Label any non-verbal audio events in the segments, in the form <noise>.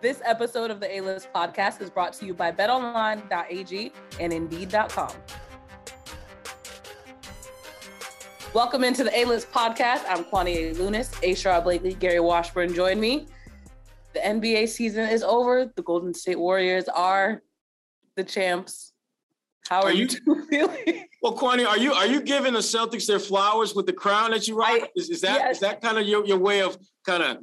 This episode of the A List podcast is brought to you by betonline.ag and indeed.com. Welcome into the A List podcast. I'm Kwani A. Lunis. A. Blakely, Gary Washburn join me. The NBA season is over. The Golden State Warriors are the champs. How are, are you, you <laughs> feeling? Well, Kwani, are you are you giving the Celtics their flowers with the crown that you rock? Is, is that yes. is that kind of your, your way of kind of,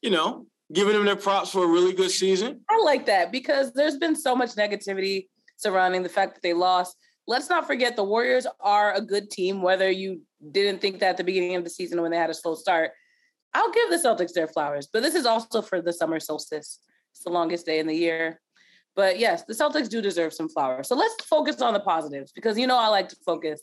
you know, giving them their props for a really good season? I like that because there's been so much negativity surrounding the fact that they lost. Let's not forget the Warriors are a good team, whether you didn't think that at the beginning of the season when they had a slow start. I'll give the Celtics their flowers, but this is also for the summer solstice. It's the longest day in the year. But yes, the Celtics do deserve some flowers. So let's focus on the positives because you know I like to focus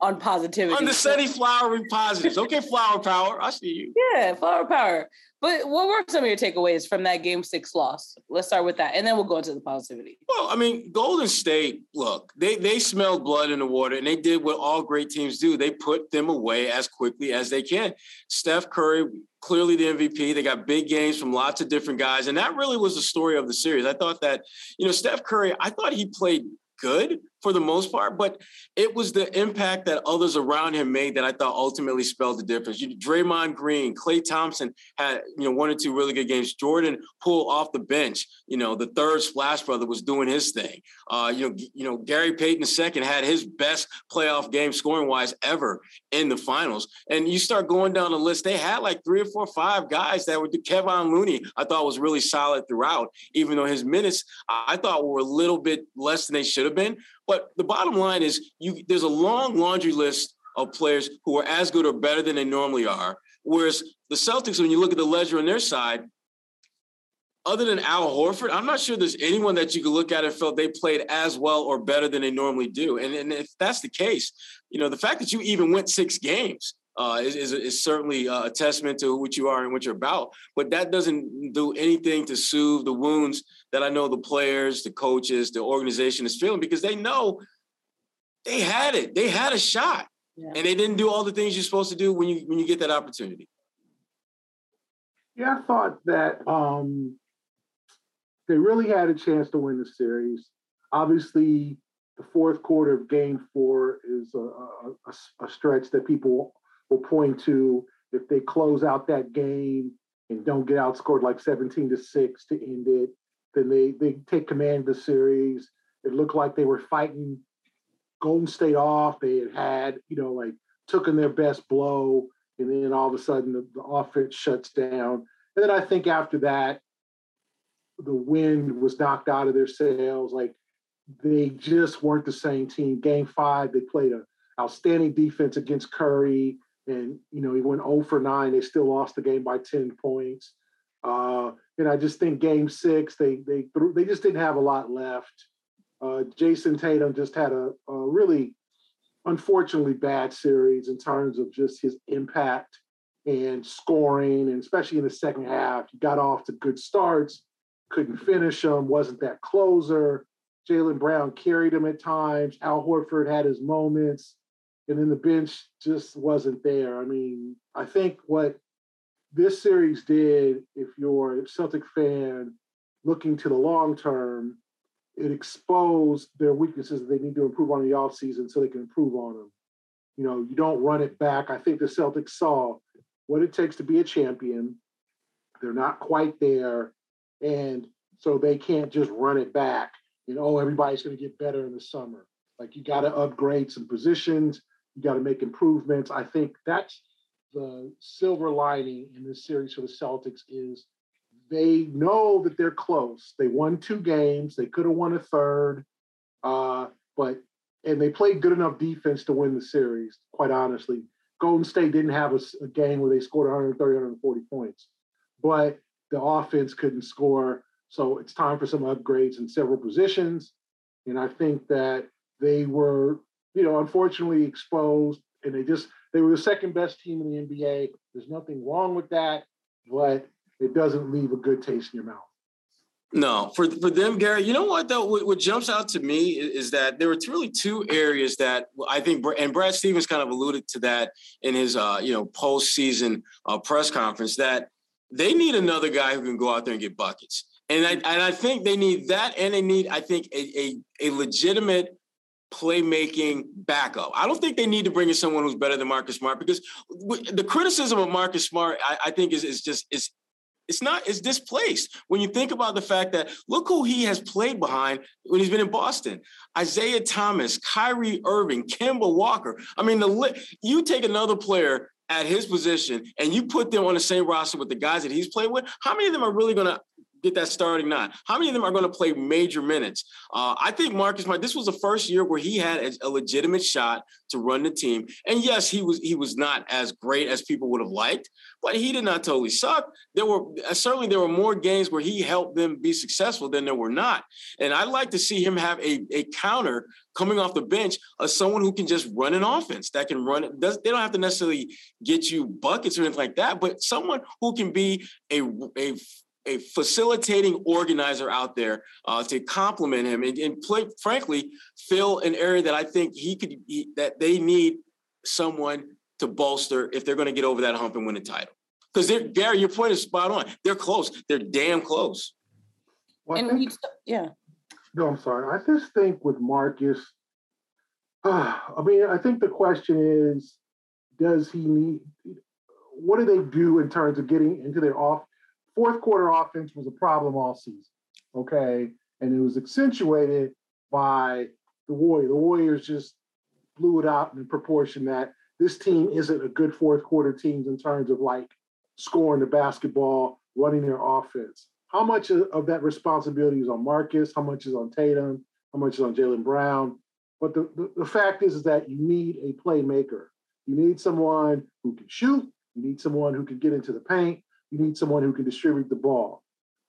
on positivity. On the sunny, flowery positives. Okay, flower power. I see you. Yeah, flower power. But what were some of your takeaways from that game six loss? Let's start with that, and then we'll go into the positivity. Well, I mean, Golden State, look, they they smelled blood in the water, and they did what all great teams do. They put them away as quickly as they can. Steph Curry, clearly the MVP. They got big games from lots of different guys, and that really was the story of the series. I thought that, you know, Steph Curry, I thought he played good for the most part, but it was the impact that others around him made that I thought ultimately spelled the difference. You, Draymond Green, Klay Thompson had you know one or two really good games. Jordan Poole off the bench, you know the third Splash brother was doing his thing. Uh, you know, you know Gary Payton II had his best playoff game scoring wise ever in the finals. And you start going down the list, they had like three or four, five guys that were Kevin Looney. I thought was really solid throughout, even though his minutes I thought were a little bit less than they should have been. But the bottom line is, you there's a long laundry list of players who are as good or better than they normally are. Whereas the Celtics, when you look at the ledger on their side, other than Al Horford, I'm not sure there's anyone that you could look at and felt they played as well or better than they normally do. And, and if that's the case, you know, the fact that you even went six games uh, is, is, is, certainly a testament to what you are and what you're about. But that doesn't do anything to soothe the wounds that I know the players, the coaches, the organization is feeling because they know they had it. They had a shot, yeah. and they didn't do all the things you're supposed to do when you when you get that opportunity. Yeah, I thought that um, they really had a chance to win the series. Obviously, the fourth quarter of Game Four is a, a, a stretch that people will point to if they close out that game and don't get outscored like 17 to 6 to end it, then they they take command of the series. It looked like they were fighting Golden State off. They had had, you know, like taken their best blow, and then all of a sudden the, the offense shuts down. And then I think after that, the wind was knocked out of their sails. Like they just weren't the same team. Game five, they played an outstanding defense against Curry and you know he went 0 for 9. They still lost the game by 10 points. Uh, and I just think Game Six they they they just didn't have a lot left. Uh, Jayson Tatum just had a, a really unfortunately bad series in terms of just his impact and scoring, and especially in the second half, he got off to good starts, couldn't finish them, wasn't that closer. Jaylen Brown carried him at times. Al Horford had his moments and then the bench just wasn't there. I mean, I think what this series did, if you're a Celtic fan looking to the long term, it exposed their weaknesses that they need to improve on the offseason so they can improve on them. You know, you don't run it back. I think the Celtics saw what it takes to be a champion. They're not quite there. And so they can't just run it back and, oh, everybody's going to get better in the summer. Like you got to upgrade some positions you got to make improvements. I think that's the silver lining in this series for the Celtics is they know that they're close. They won two games. They could have won a third, uh, but and they played good enough defense to win the series. Quite honestly, Golden State didn't have a, a game where they scored 130, 140 points, but the offense couldn't score. So it's time for some upgrades in several positions. And I think that they were you know, unfortunately exposed, and they just they were the second best team in the NBA. There's nothing wrong with that, but it doesn't leave a good taste in your mouth. No, for for them, Gary. You know what though? What, what, jumps out to me is, that there were really two areas that I think, and Brad Stevens kind of alluded to that in his uh, you know postseason uh, press conference that they need another guy who can go out there and get buckets. And I and I think they need that, and they need, I think, a, a, a legitimate playmaking backup. I don't think they need to bring in someone who's better than Marcus Smart because the criticism of Marcus Smart, I, I think, is, is just is it's not it's displaced when you think about the fact that look who he has played behind when he's been in Boston. Isaiah Thomas, Kyrie Irving, Kemba Walker. I mean, the you take another player at his position and you put them on the same roster with the guys that he's played with, how many of them are really going to get that starting nine? How many of them are going to play major minutes? Uh, I think Marcus Smart. This was the first year where he had a, a, legitimate shot to run the team. And yes, he was he was not as great as people would have liked, but he did not totally suck. There were uh, certainly there were more games where he helped them be successful than there were not. And I'd like to see him have a, a counter coming off the bench of someone who can just run an offense that can run. Does, they don't have to necessarily get you buckets or anything like that, but someone who can be a a a facilitating organizer out there uh, to complement him and, and play, frankly, fill an area that I think he could he, that they need someone to bolster if they're going to get over that hump and win a title. Because Gary, your point is spot on. They're close. They're damn close. Well, and think, yeah. No, I'm sorry. I just think with Marcus, uh, <sighs> I mean, I think the question is, does he need? What do they do in terms of getting into their off? Fourth quarter offense was a problem all season. Okay. And it was accentuated by the Warriors. The Warriors just blew it out in proportion that this team isn't a good fourth quarter team in terms of like scoring the basketball, running their offense. How much of that responsibility is on Marcus? How much is on Tatum? How much is on Jaylen Brown? But the, the, the fact is, is that you need a playmaker. You need someone who can shoot. You need someone who can get into the paint. You need someone who can distribute the ball.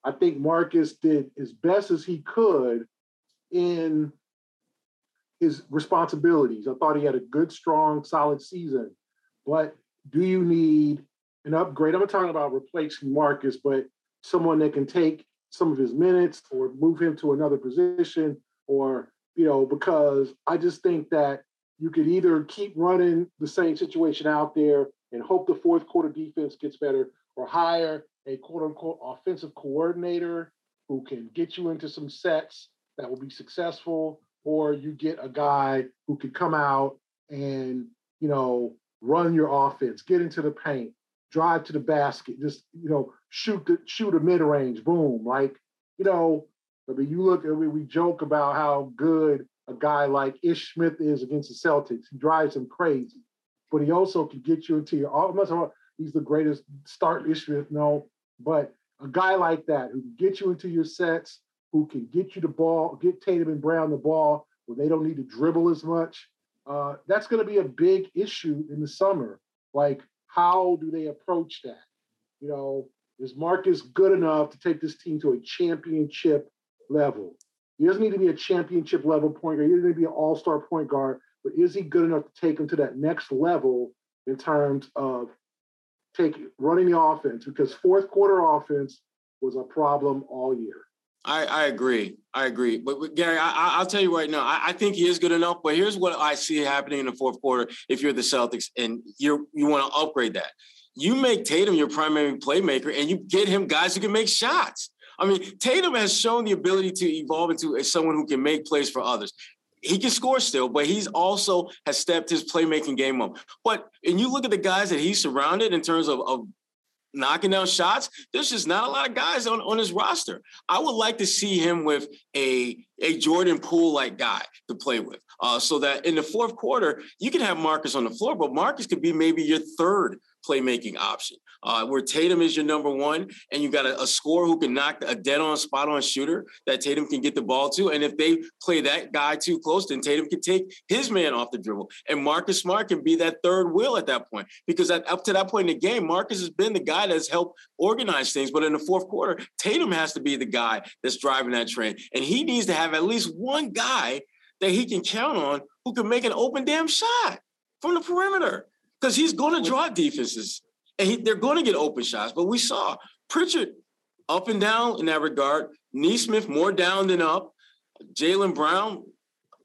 I think Marcus did as best as he could in his responsibilities. I thought he had a good, strong, solid season. But do you need an upgrade? I'm not talking about replacing Marcus, but someone that can take some of his minutes or move him to another position or, you know, because I just think that you could either keep running the same situation out there and hope the fourth quarter defense gets better, or hire a quote unquote offensive coordinator who can get you into some sets that will be successful, or you get a guy who can come out and, you know, run your offense, get into the paint, drive to the basket, just, you know, shoot the shoot a mid-range, boom. Like, you know, I mean, you look, we joke about how good a guy like Ish Smith is against the Celtics. He drives them crazy, but he also can get you into your. Talking he's the greatest start issue, no, but a guy like that who can get you into your sets, who can get you the ball, get Tatum and Brown the ball where they don't need to dribble as much. Uh, that's going to be a big issue in the summer. Like, how do they approach that? You know, is Marcus good enough to take this team to a championship level? He doesn't need to be a championship level point guard. He doesn't need to be an all star point guard, but is he good enough to take him to that next level in terms of take running the offense because fourth quarter offense was a problem all year. I, I agree. I agree. But, but Gary, I, will tell you right now, I, I, think he is good enough. But here's what I see happening in the fourth quarter. If you're the Celtics and you you want to upgrade that, you make Tatum your primary playmaker, and you get him guys who can make shots. I mean, Tatum has shown the ability to evolve into someone who can make plays for others he can score still, but he's also has stepped his playmaking game up. But and you look at the guys that he's surrounded in terms of, of knocking down shots, there's just not a lot of guys on, on his roster. I would like to see him with a, a Jordan Poole like guy to play with. Uh, so that in the fourth quarter, you can have Marcus on the floor, but Marcus could be maybe your third playmaking option uh, where Tatum is your number one, and you got a, a scorer who can knock a dead on spot on shooter that Tatum can get the ball to. And if they play that guy too close, then Tatum can take his man off the dribble. And Marcus Smart can be that third wheel at that point. Because at, up to that point in the game, Marcus has been the guy that's helped organize things. But in the fourth quarter, Tatum has to be the guy that's driving that train. And he needs to have at least one guy that he can count on who can make an open damn shot from the perimeter. Because he's going to draw defenses and he, they're going to get open shots. But we saw Pritchard up and down in that regard. Nesmith more down than up. Jaylen Brown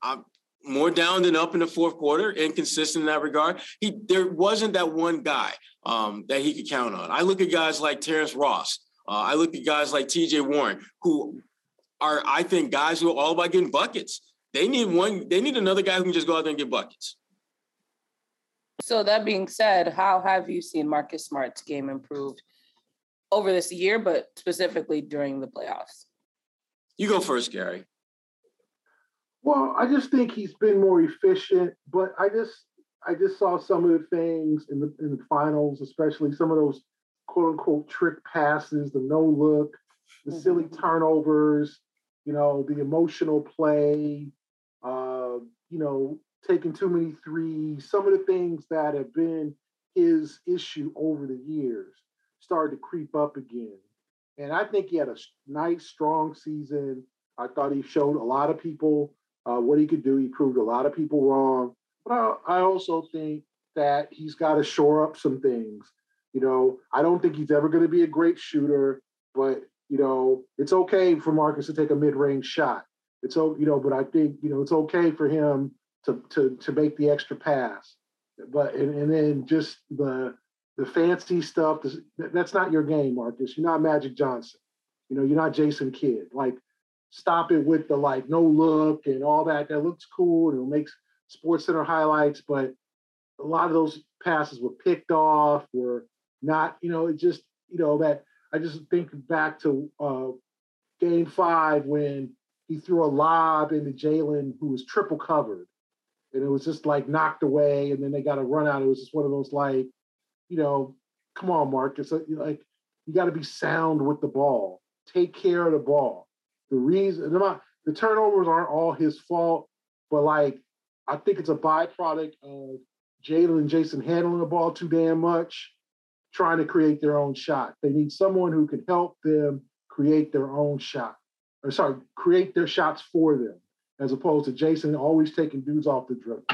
uh, more down than up in the fourth quarter, inconsistent in that regard. He there wasn't that one guy um, that he could count on. I look at guys like Terrence Ross. Uh, I look at guys like T.J. Warren, who are I think guys who are all about getting buckets. They need one. They need another guy who can just go out there and get buckets. So that being said, how have you seen Marcus Smart's game improve over this year, but specifically during the playoffs? You go first, Gary. Well, I just think he's been more efficient, but I just I just saw some of the things in the in the finals, especially some of those quote unquote trick passes, the no look, the mm-hmm. silly turnovers, you know, the emotional play, uh, you know, taking too many threes, some of the things that have been his issue over the years started to creep up again. And I think he had a nice, strong season. I thought he showed a lot of people uh, what he could do. He proved a lot of people wrong. But I, I also think that he's got to shore up some things. You know, I don't think he's ever going to be a great shooter, but you know, it's okay for Marcus to take a mid-range shot. It's you know, but I think you know it's okay for him to to to make the extra pass. But and, and then just the the fancy stuff. That's not your game, Marcus. You're not Magic Johnson. You know, you're not Jason Kidd. Like, stop it with the like no look and all that. That looks cool and it makes Sports Center highlights, but a lot of those passes were picked off, were not. You know, it just you know that I just think back to uh, Game Five when he threw a lob into Jaylen, who was triple covered, and it was just like knocked away, and then they got a run out. It was just one of those like you know, come on, Marcus. Uh, like you got to be sound with the ball. Take care of the ball. The reason the turnovers aren't all his fault, but like I think it's a byproduct of Jaylen and Jayson handling the ball too damn much, trying to create their own shot. They need someone who can help them create their own shot. Or sorry, create their shots for them, as opposed to Jayson always taking dudes off the dribble.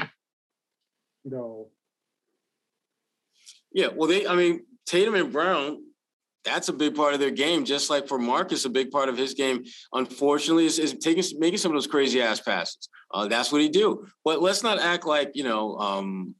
You know, yeah, well, they, I mean, Tatum and Brown, that's a big part of their game. Just like for Marcus, a big part of his game, unfortunately, is, is taking making some of those crazy ass passes. Uh, that's what he do. But let's not act like you know um,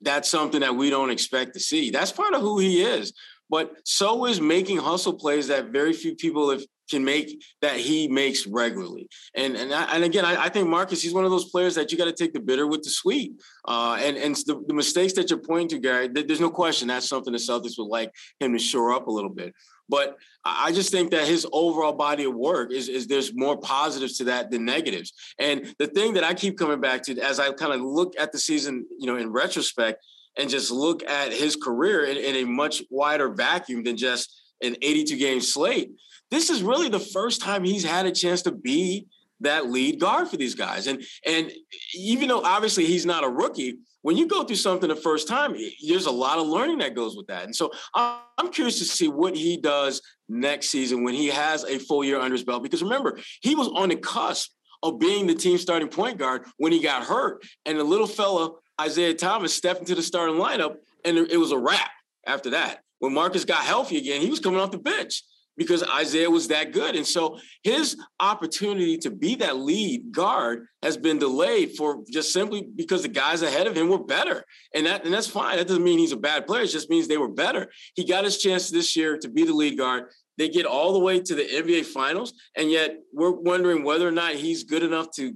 that's something that we don't expect to see. That's part of who he is. But so is making hustle plays that very few people have can make that he makes regularly. And and I, and again, I, I, think Marcus, he's one of those players that you got to take the bitter with the sweet. Uh, and and the, the, mistakes that you're pointing to, Gary, there's no question that's something the Celtics would like him to shore up a little bit. But I just think that his overall body of work is, is there's more positives to that than negatives. And the thing that I keep coming back to as I kind of look at the season, you know, in retrospect, and just look at his career in, in a much wider vacuum than just an 82 game slate this is really the first time he's had a chance to be that lead guard for these guys. And and even though obviously he's not a rookie, when you go through something the first time, there's a lot of learning that goes with that. And so I'm curious to see what he does next season when he has a full year under his belt. Because remember, he was on the cusp of being the team starting point guard when he got hurt. And the little fella, Isaiah Thomas, stepped into the starting lineup, and it was a wrap after that. When Marcus got healthy again, he was coming off the bench because Isaiah was that good. And so his opportunity to be that lead guard has been delayed for just simply because the guys ahead of him were better. And that and that's fine. That doesn't mean he's a bad player. It just means they were better. He got his chance this year to be the lead guard. They get all the way to the NBA finals, and yet we're wondering whether or not he's good enough to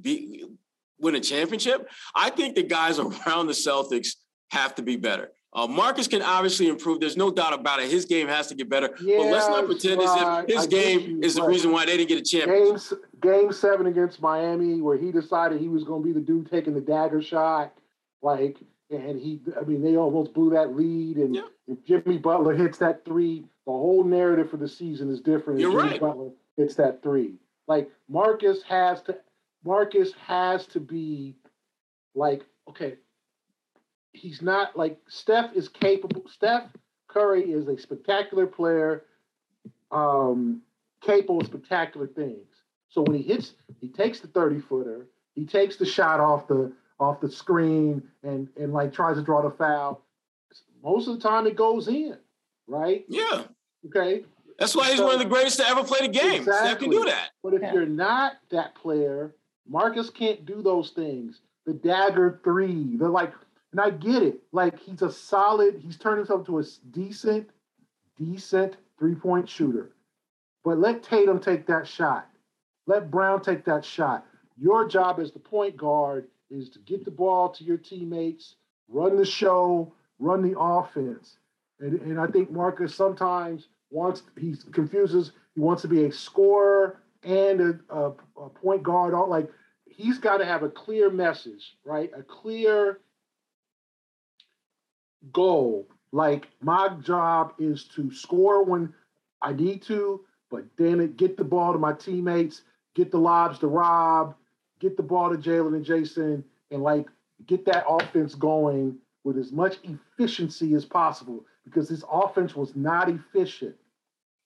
be win a championship. I think the guys <laughs> around the Celtics have to be better. Uh, Marcus can obviously improve. There's no doubt about it. His game has to get better. Yeah, but let's not pretend as if his I game is the reason why they didn't get a championship. Game, game seven against Miami, where he decided he was going to be the dude taking the dagger shot, like, and he, I mean, they almost blew that lead. And yeah. if Jimmy Butler hits that three, the whole narrative for the season is different. You're Jimmy right. Butler hits that three. Like Marcus has to, Marcus has to be, like, okay, he's not like Steph is capable. Steph Curry is a spectacular player, um, capable of spectacular things. So when he hits, he takes the 30 footer, he takes the shot off the off the screen and and like tries to draw the foul. Most of the time it goes in, right? Yeah. Okay. That's why he's so, one of the greatest to ever play the game. Exactly. Steph can do that. But if yeah. you're not that player, Marcus can't do those things. The dagger three, the like and I get it. Like he's a solid, he's turned himself to a decent, decent three point shooter. But let Tatum take that shot. Let Brown take that shot. Your job as the point guard is to get the ball to your teammates, run the show, run the offense. And, and I think Marcus sometimes wants, he confuses, he wants to be a scorer and a, a, a point guard. All like he's got to have a clear message, right? A clear goal. Like my job is to score when I need to, but damn it, get the ball to my teammates, get the lobs to Rob, get the ball to Jaylen and Jayson, and like get that offense going with as much efficiency as possible because this offense was not efficient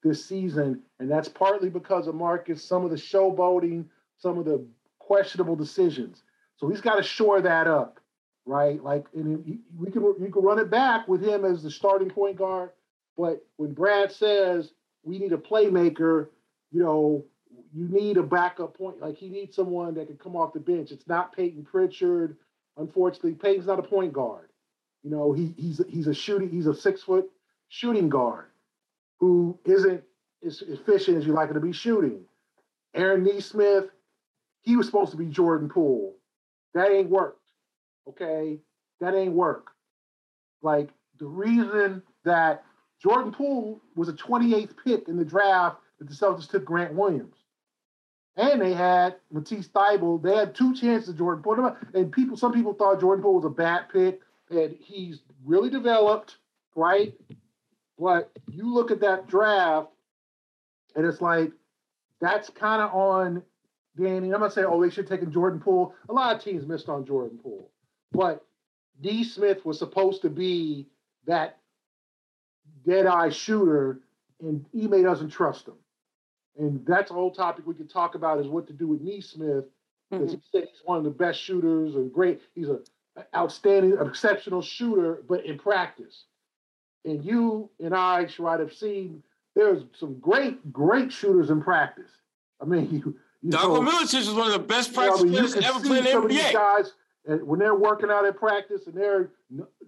this season. And that's partly because of Marcus, some of the showboating, some of the questionable decisions. So he's got to shore that up, right? Like, and he, we can you can run it back with him as the starting point guard. But when Brad says we need a playmaker, you know, you need a backup point. Like he needs someone that can come off the bench. It's not Payton Pritchard. Unfortunately, Payton's not a point guard. You know, he, he's he's a shooting, he's a six foot shooting guard who isn't as efficient as you like him to be shooting. Aaron Nesmith, he was supposed to be Jordan Poole. That ain't worked. Okay, that ain't work. Like the reason that Jordan Poole was a 28th pick in the draft that the Celtics took Grant Williams. And they had Matisse Thybulle. They had two chances, Jordan Poole. And people, some people thought Jordan Poole was a bad pick and he's really developed, right? But you look at that draft, and it's like that's kind of on Danny. I'm not saying, oh, they should have taken Jordan Poole. A lot of teams missed on Jordan Poole, but D. Smith was supposed to be that dead eye shooter, and Ime doesn't trust him. And that's a whole topic we could talk about is what to do with Nesmith because mm-hmm. he said he's one of the best shooters and great. He's a outstanding, exceptional shooter, but in practice. And you and I, Sherrod, have seen there's some great, great shooters in practice. I mean, <laughs> you. you Darko Milicic is one of the best practice you know, I mean, players ever played in the NBA. guys, and when they're working out in practice and they're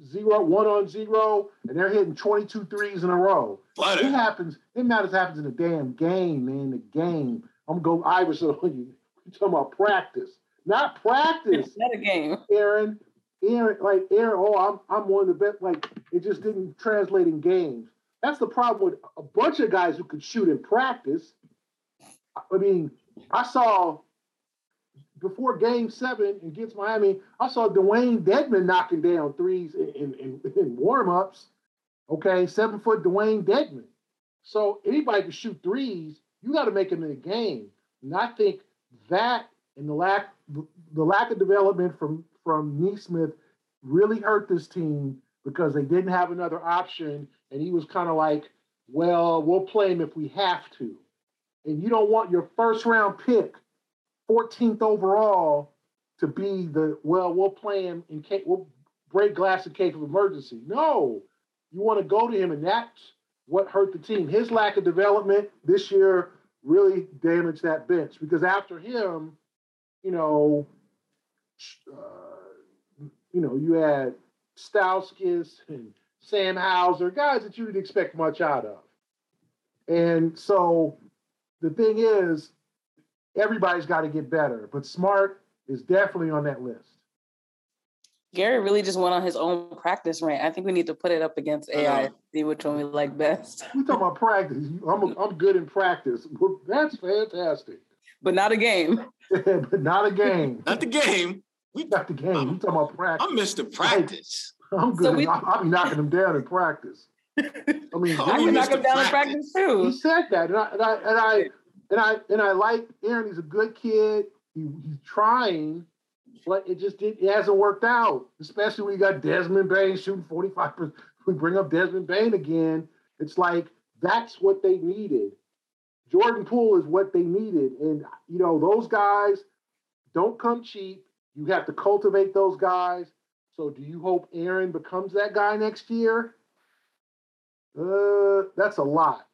zero, one on zero, and they're hitting 22 threes in a row. Butter. It happens. It matters happens in the damn game, man. The game. I'm gonna go Iverson <laughs> on you. You're talking about practice, not practice. It's not a game, Aaron. Aaron, like Aaron, oh, I'm I'm one of the best. Like it just didn't translate in games. That's the problem with a bunch of guys who could shoot in practice. I mean, I saw before Game Seven against Miami, I saw Dewayne Dedmon knocking down threes in in, in, in warm-ups. Okay, seven foot Dewayne Dedmon. So anybody can shoot threes. You got to make them in the game. And I think that and the lack the lack of development from from Nesmith really hurt this team because they didn't have another option. And he was kind of like, well, we'll play him if we have to. And you don't want your first round pick, 14th overall, to be the, well, we'll play him in case, we'll break glass in case of emergency. No, you want to go to him. And that's what hurt the team. His lack of development this year really damaged that bench because after him, you know, uh, you know, you had Stauskas and Sam Hauser, guys that you didn't expect much out of. And so the thing is, everybody's got to get better, but Smart is definitely on that list. Gary really just went on his own practice rant. I think we need to put it up against AI, uh-huh. see which one we like best. We talking about practice. I'm, a, I'm good in practice. That's fantastic. But not a game. <laughs> but not a game. not the game. We got the game. We talking about practice. I'm Mr. Practice. I'm good. So we, I'll be knocking them down in practice. <laughs> I mean, I can knock him down in practice too. He said that, and I and I and I and I, and I like Aaron. He's a good kid. He, he's trying, but it just did, it hasn't worked out. Especially when you got Desmond Bane shooting 45 percent. We bring up Desmond Bane again. It's like that's what they needed. Jordan Poole is what they needed, and you know those guys don't come cheap. You have to cultivate those guys. So do you hope Aaron becomes that guy next year? Uh, that's a lot.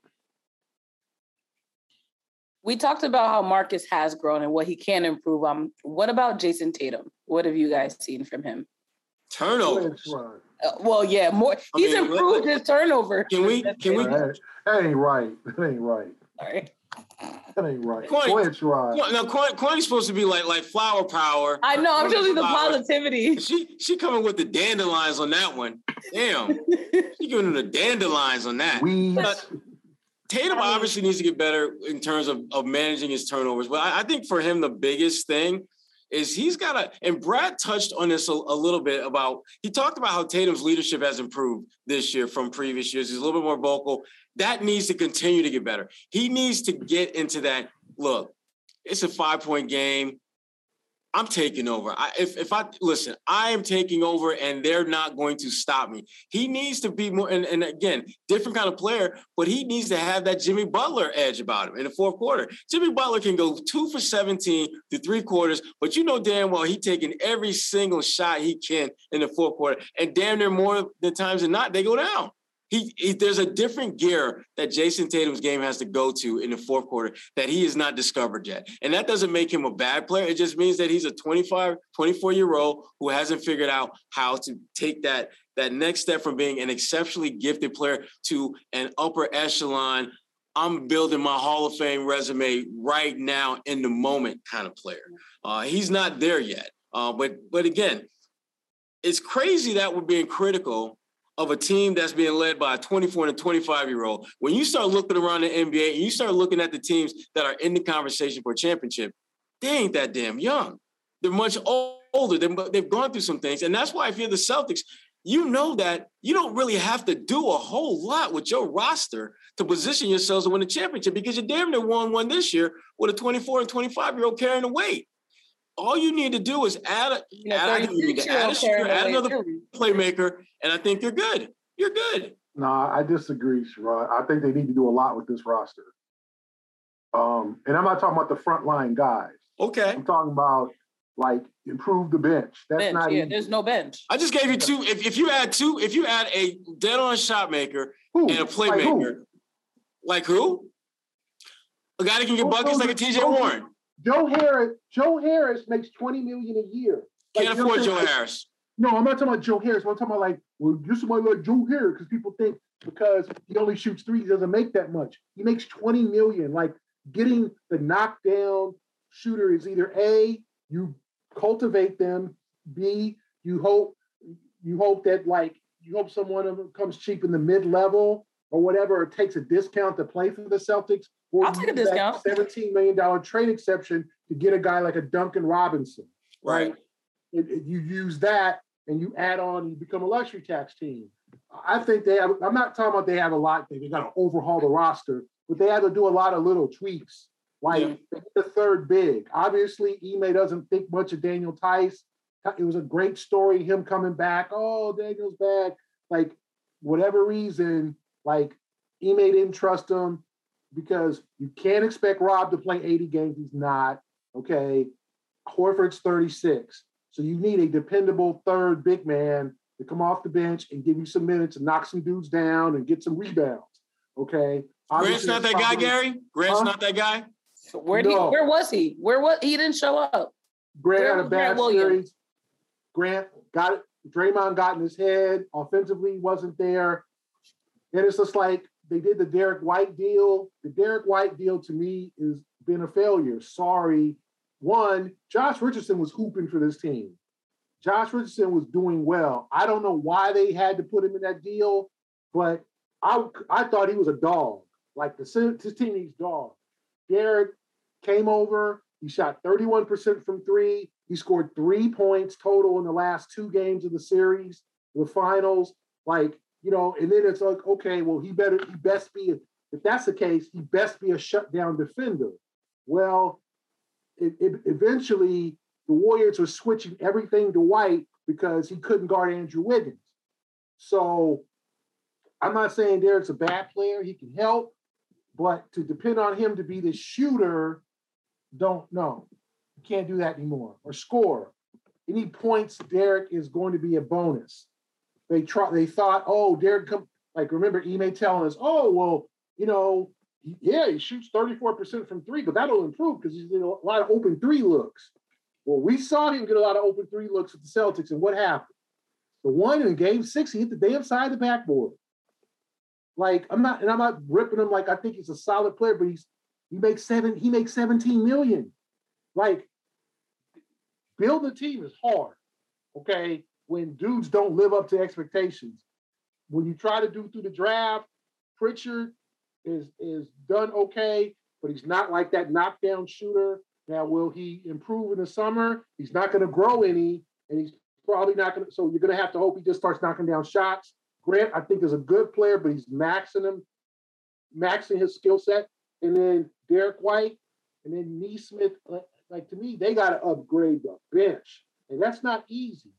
We talked about how Marcus has grown and what he can improve on. What about Jayson Tatum? What have you guys seen from him? Turnovers. Uh, well, yeah, more. I he's mean, improved let, his turnover. Can we? Can we? That, that ain't right. That ain't right. Sorry. That ain't right. Coin, Go ahead, Sherrod. No, Coin, Coin's supposed to be like like flower power. I know. I'm just the positivity. She she coming with the dandelions on that one. Damn. <laughs> she giving them the dandelions on that. We. Tatum obviously needs to get better in terms of, of managing his turnovers. But I, I think for him, the biggest thing is he's got to, and Brad touched on this a, a, little bit about, he talked about how Tatum's leadership has improved this year from previous years. He's a little bit more vocal. That needs to continue to get better. He needs to get into that. Look, it's a five point game. I'm taking over. I, if if I listen, I am taking over, and they're not going to stop me. He needs to be more, and, and again, different kind of player, but he needs to have that Jimmy Butler edge about him in the fourth quarter. Jimmy Butler can go two for 17 to three quarters, but you know damn well he's taking every single shot he can in the fourth quarter, and damn near more than times than not they go down. He, he, there's a different gear that Jayson Tatum's game has to go to in the fourth quarter that he has not discovered yet. And that doesn't make him a bad player. It just means that he's a 25, 24 year old who hasn't figured out how to take that, that next step from being an exceptionally gifted player to an upper echelon. I'm building my Hall of Fame resume right now in the moment kind of player. Uh, he's not there yet. Uh, but but again, it's crazy that we're being critical of a team that's being led by a 24 and a 25 year old. When you start looking around the NBA and you start looking at the teams that are in the conversation for a championship, they ain't that damn young. They're much older. They've gone through some things. And that's why if you're the Celtics, you know that you don't really have to do a whole lot with your roster to position yourselves to win a championship because you damn near won one this year with a 24 and 25 year old carrying the weight. All you need to do is add, a, you know, add, add, a, add another playmaker and I think you're good. You're good. No, nah, I disagree, Sherrod. I think they need to do a lot with this roster. Um, and I'm not talking about the frontline guys. Okay. I'm talking about like improve the bench. That's bench, not yeah. Easy. There's no bench. I just gave you two. If, if you add two, if you add a dead on shot maker who? and a playmaker, like who? like who? A guy that can get buckets like a TJ Warren. Joe Harris. Joe Harris makes 20 million a year. Can't afford Joe Harris. No, I'm not talking about Joe Harris. I'm talking about like, well, just somebody like Joe Harris, because people think because he only shoots three, he doesn't make that much. He makes 20 million. Like getting the knockdown shooter is either A, you cultivate them, B, you hope you hope that like you hope someone of them comes cheap in the mid-level or whatever, or takes a discount to play for the Celtics. Or I'll take a discount. $17 million trade exception to get a guy like a Duncan Robinson. Right. It, it, you use that and you add on, you become a luxury tax team. I think they have, I'm not talking about they have a lot, they got to overhaul the roster, but they have to do a lot of little tweaks. Like yeah. the third big. Obviously, Ime doesn't think much of Daniel Theis. It was a great story, him coming back. Oh, Daniel's back. Like, whatever reason, like Ime didn't trust him because you can't expect Rob to play 80 games. He's not. Okay. Horford's 36. So you need a dependable third big man to come off the bench and give you some minutes and knock some dudes down and get some rebounds. Okay. Grant's not that guy, Gary. Grant's huh? not that guy. Where no. he? Where was he? Where was he? Didn't show up. Grant where had a bad Grant series. Grant got it. Draymond got in his head. Offensively, wasn't there. And it's just like they did the Derrick White deal. The Derrick White deal to me has been a failure. Sorry, one, Josh Richardson was hooping for this team. Josh Richardson was doing well. I don't know why they had to put him in that deal, but I I thought he was a dog. Like the team needs dog. Derrick came over. He shot 31% from three. He scored three points total in the last two games of the series, the finals. Like, you know, and then it's like, okay, well, he better, he best be, if that's the case, he best be a shutdown defender. Well, it, it, eventually the Warriors were switching everything to White because he couldn't guard Andrew Wiggins. So I'm not saying Derrick's a bad player; he can help, but to depend on him to be the shooter, don't know. You can't do that anymore. Or score. Any points, Derrick is going to be a bonus. They try. They thought, oh, Derrick come. Like remember, Ime telling us, oh well, you know, yeah, he shoots 34% from three, but that'll improve because he's getting a lot of open three looks. Well, we saw him get a lot of open three looks at the Celtics, and what happened? The one in game six, he hit the damn side of the backboard. Like I'm not, and I'm not ripping him like I think he's a solid player, but he's he makes seven, he makes 17 million. Like building a team is hard. Okay. When dudes don't live up to expectations. When you try to do through the draft, Pritchard is is done okay, but he's not like that knockdown shooter. Now, will he improve in the summer? He's not going to grow any, and he's probably not going to. So you're going to have to hope he just starts knocking down shots. Grant, I think, is a good player, but he's maxing him, maxing his skill set. And then Derrick White, and then Nesmith. Like, like to me, they got to upgrade the bench, and that's not easy.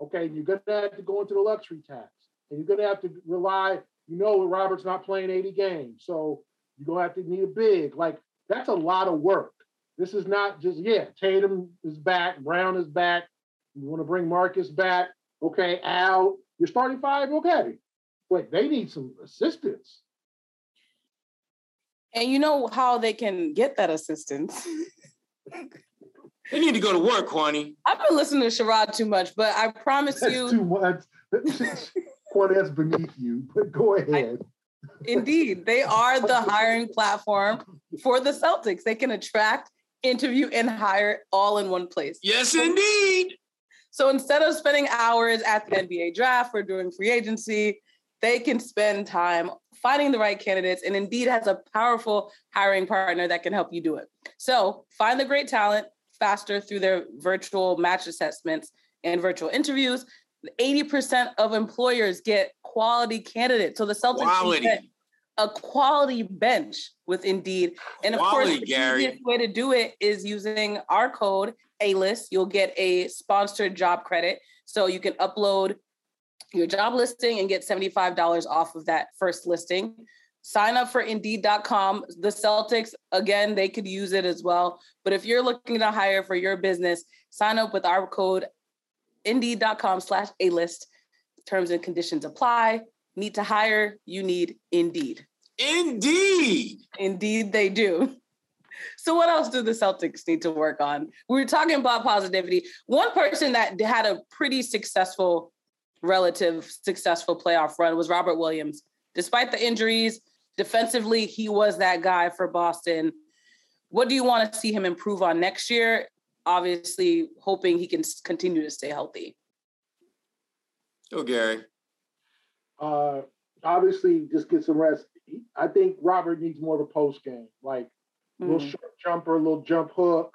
Okay, you're going to have to go into the luxury tax, and you're going to have to rely. You know, Robert's not playing 80 games, so you're going to have to need a big. Like that's a lot of work. This is not just yeah. Tatum is back, Brown is back. You want to bring Marcus back? Okay, Al, you're starting five. Okay, but they need some assistance. And you know how they can get that assistance. <laughs> they need to go to work, Kwani. I've been listening to Sherrod too much, but I promise That's you. too much. <laughs> Kwani, that's beneath you. But go ahead. I, indeed, they are the <laughs> hiring platform for the Celtics. They can attract, interview, and hire all in one place. Yes, indeed. So instead of spending hours at the NBA draft or doing free agency, they can spend time finding the right candidates and Indeed has a powerful hiring partner that can help you do it. So find the great talent faster through their virtual match assessments and virtual interviews. 80% of employers get quality candidates. So the Celtics quality. get a quality bench with Indeed. And of quality, course, the Gary. easiest way to do it is using our code A-list. You'll get a sponsored job credit. So you can upload your job listing and get $75 off of that first listing. Sign up for Indeed.com. The Celtics, again, they could use it as well. But if you're looking to hire for your business, sign up with our code Indeed.com slash A-list. Terms and conditions apply. Need to hire, you need Indeed. Indeed. Indeed, they do. So, what else do the Celtics need to work on? We were talking about positivity. One person that had a pretty successful relative successful playoff run was Robert Williams. Despite the injuries, defensively, he was that guy for Boston. What do you want to see him improve on next year? Obviously, hoping he can continue to stay healthy. Oh, Gary. Uh, obviously, just get some rest. I think Robert needs more of a post game, like a little mm. short jumper, a little jump hook,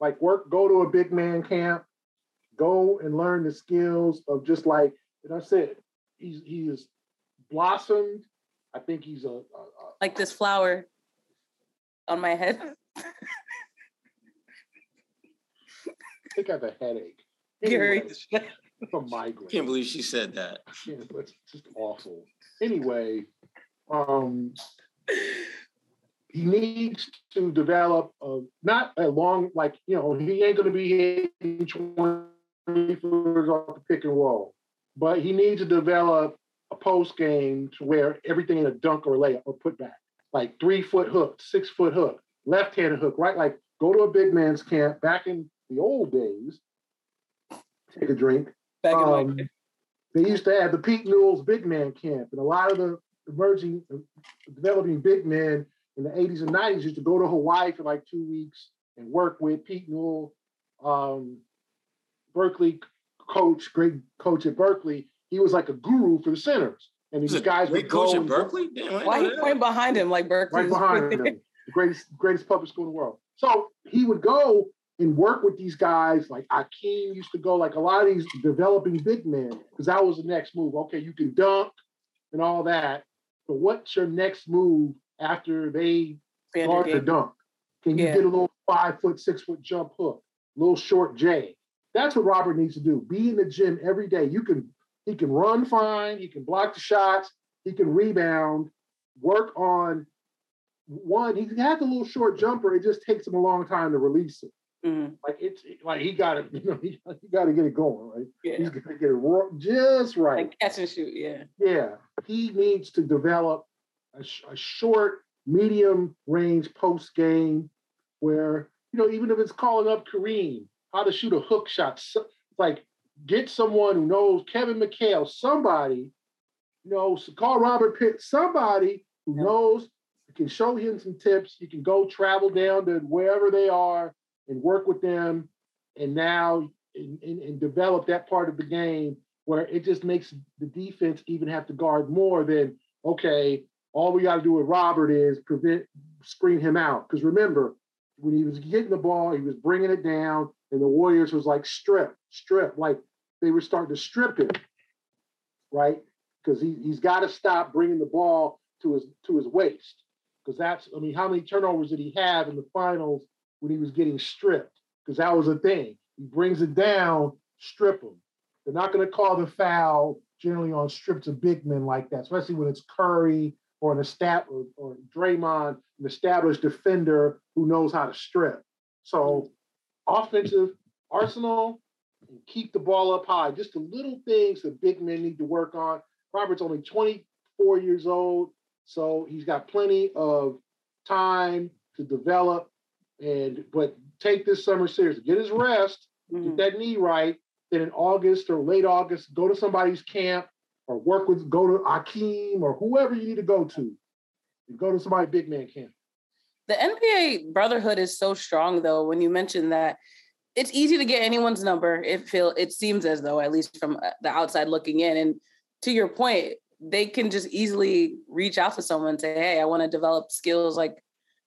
like work. Go to a big man camp, go and learn the skills of just like and I said, he's he is blossomed. I think he's a, a, a like this flower on my head. I think I have a headache. Gary, anyway, a migraine. Can't believe she said that. Yeah, it's just awful. Anyway, um, he needs to develop a, not a long like you know he ain't going to be hitting twenty footers off the pick and roll but he needs to develop a post game to where everything in a dunk or a layup or put back, like three foot hook, six foot hook, left handed hook, right? Like go to a big man's camp back in the old days. Take a drink. Back in um, they used to have the Pete Newell's big man camp, and a lot of the emerging, developing big men in the 80s and 90s used to go to Hawaii for like two weeks and work with Pete Newell, um, Berkeley coach, great coach at Berkeley, he was like a guru for the centers. And these guys would coach at Berkeley. Damn, Why he point behind him like Berkeley? Right behind him, the greatest greatest public school in the world. So he would go and work with these guys. Like Akeem used to go. Like a lot of these developing big men, because that was the next move. Okay, you can dunk and all that, but what's your next move after they start to dunk? Can you yeah. get a little five foot, six foot jump hook, little short J? That's what Robert needs to do. Be in the gym every day. You can he can run fine, he can block the shots, he can rebound, work on one. He has a little short jumper. It just takes him a long time to release it. Mm-hmm. Like it's like he got it, <laughs> you know, he, he got to get it going, right? Yeah. He's got to get it just right. Like catch and shoot, yeah. Yeah. He needs to develop a, a short, medium range post game where, you know, even if it's calling up Kareem how to shoot a hook shot. So, like get someone who knows Kevin McHale, somebody, you know, call Robert Pitt, somebody who knows, can show him some tips. You can go travel down to wherever they are and work with them, and now and, and, and develop that part of the game where it just makes the defense even have to guard more than okay. All we got to do with Robert is prevent screen him out. Because remember, when he was getting the ball, he was bringing it down, and the Warriors was like strip, strip, like they were starting to strip him, right? Because he he's got to stop bringing the ball to his to his waist. Because that's, I mean, how many turnovers did he have in the finals when he was getting stripped? Because that was a thing. He brings it down, strip him. They're not going to call the foul generally on strips of big men like that, especially when it's Curry or an stat or, or Draymond, an established defender who knows how to strip. So offensive arsenal and keep the ball up high. Just the little things that big men need to work on. Robert's only 24 years old, so he's got plenty of time to develop. And but take this summer seriously. Get his rest, mm-hmm. get that knee right. Then in August or late August, go to somebody's camp or work with go to Hakeem or whoever you need to go to. And go to somebody big man camp. The NBA brotherhood is so strong though, when you mentioned that it's easy to get anyone's number. It feel it seems as though, at least from uh, the outside looking in. And to your point, they can just easily reach out to someone and say, Hey, I want to develop skills like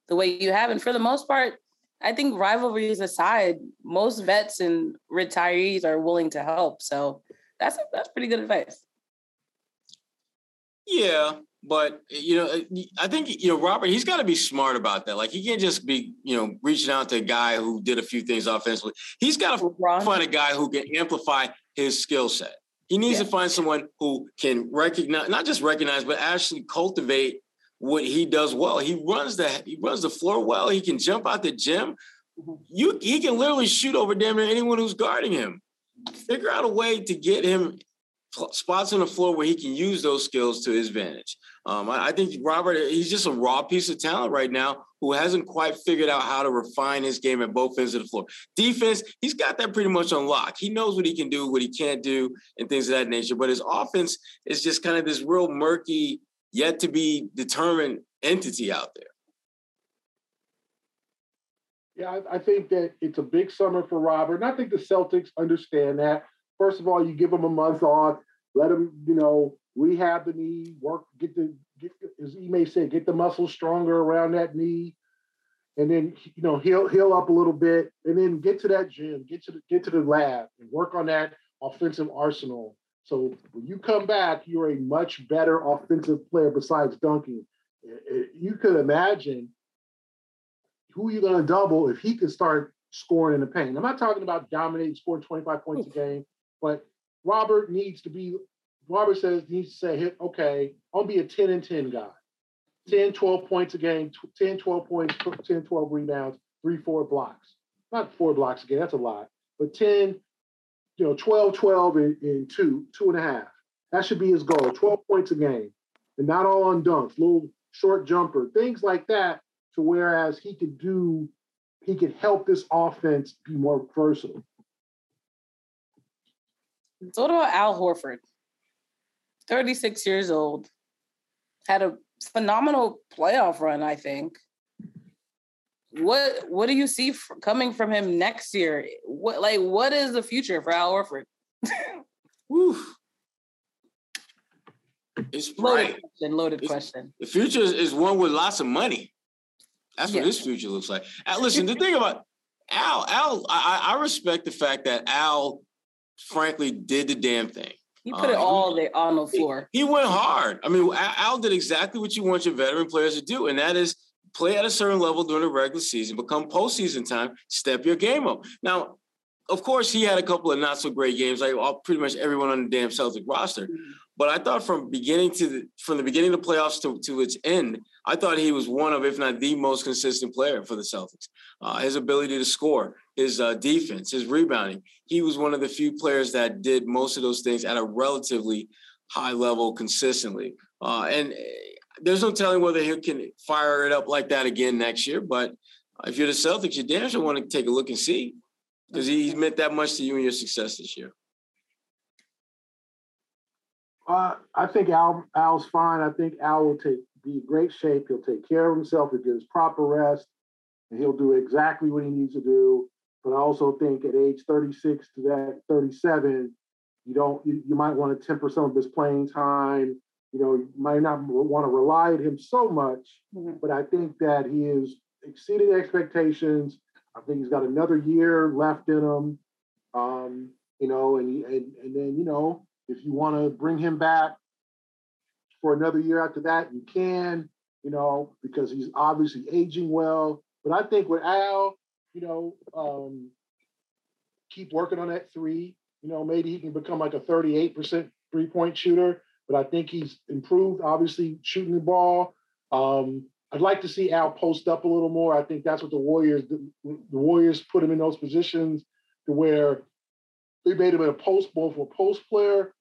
the way you have. And for the most part, I think rivalries aside, most vets and retirees are willing to help. So that's that's pretty good advice. Yeah, but you know, I think you know Robert. He's got to be smart about that. Like he can't just be you know reaching out to a guy who did a few things offensively. He's got to find a guy who can amplify his skill set. He needs yeah. to find someone who can recognize, not just recognize, but actually cultivate what he does well. He runs the he runs the floor well. He can jump out the gym. Mm-hmm. You he can literally shoot over damn near anyone who's guarding him. Figure out a way to get him spots on the floor where he can use those skills to his advantage. Um, I, I, think Robert, he's just a raw piece of talent right now who hasn't quite figured out how to refine his game at both ends of the floor. Defense, he's got that pretty much on lock. He knows what he can do, what he can't do, and things of that nature. But his offense is just kind of this real murky, yet to be determined entity out there. Yeah, I, I think that it's a big summer for Robert. And I think the Celtics understand that. First of all, you give him a month off, let him, you know, rehab the knee, work, get the, get, as he may say, get the muscles stronger around that knee, and then you know heal heal up a little bit, and then get to that gym, get to the, get to the lab, and work on that offensive arsenal. So when you come back, you're a much better offensive player besides dunking. You could imagine who you're going to double if he could start scoring in the paint. I'm not talking about dominating, scoring 25 points a game, but Robert needs to be, Robert says, needs to say, okay, I'll be a 10 and 10 guy. 10, 12 points a game, 10, 12 points, 10, 12 rebounds, three, four blocks. Not four blocks again, that's a lot, but 10, you know, 12, 12 and, and two, two and a half. That should be his goal, 12 points a game. And not all on dunks, little short jumper, things like that, to whereas he could do, he could help this offense be more versatile. So what about Al Horford? 36 years old. Had a phenomenal playoff run, I think. What what do you see coming from him next year? What like what is the future for Al Horford? <laughs> Woof. It's loaded question. Loaded it's, question. The future is one with lots of money. That's yeah. what his future looks like. Listen, the thing about Al, Al, I, I respect the fact that Al frankly did the damn thing. He put uh, it all there on the floor. He, he, went hard. I mean, Al did exactly what you want your veteran players to do, and that is play at a certain level during the regular season, become postseason time, step your game up. Now, of course, he had a couple of not so great games, like all, pretty much everyone on the damn Celtic roster. Mm-hmm. But I thought from beginning to the from the beginning of the playoffs to, to its end, I thought he was one of, if not the most consistent player for the Celtics. Uh, his ability to score, his uh, defense, his rebounding. He was one of the few players that did most of those things at a relatively high level consistently. Uh, and eh, there's no telling whether he can fire it up like that again next year. But if you're the Celtics, you damn sure want to take a look and see because he meant that much to you and your success this year. Uh, I think Al Al's fine. I think Al will take be in great shape. He'll take care of himself. He'll get his proper rest, and he'll do exactly what he needs to do. But I also think at age 36 to that 37, you don't you, you might want to temper some of his playing time. You know, you might not want to rely on him so much, mm-hmm. but I think that he has exceeded expectations. I think he's got another year left in him. Um, you know, and, and and then you know, if you want to bring him back for another year after that, you can. You know, because he's obviously aging well. But I think with Al, you know, um, keep working on that three. You know, maybe he can become like a 38% three point shooter, but I think he's improved, obviously, shooting the ball. Um, I'd like to see Al post up a little more. I think that's what the Warriors, the, the Warriors put him in those positions to where they made him a post ball for a post player,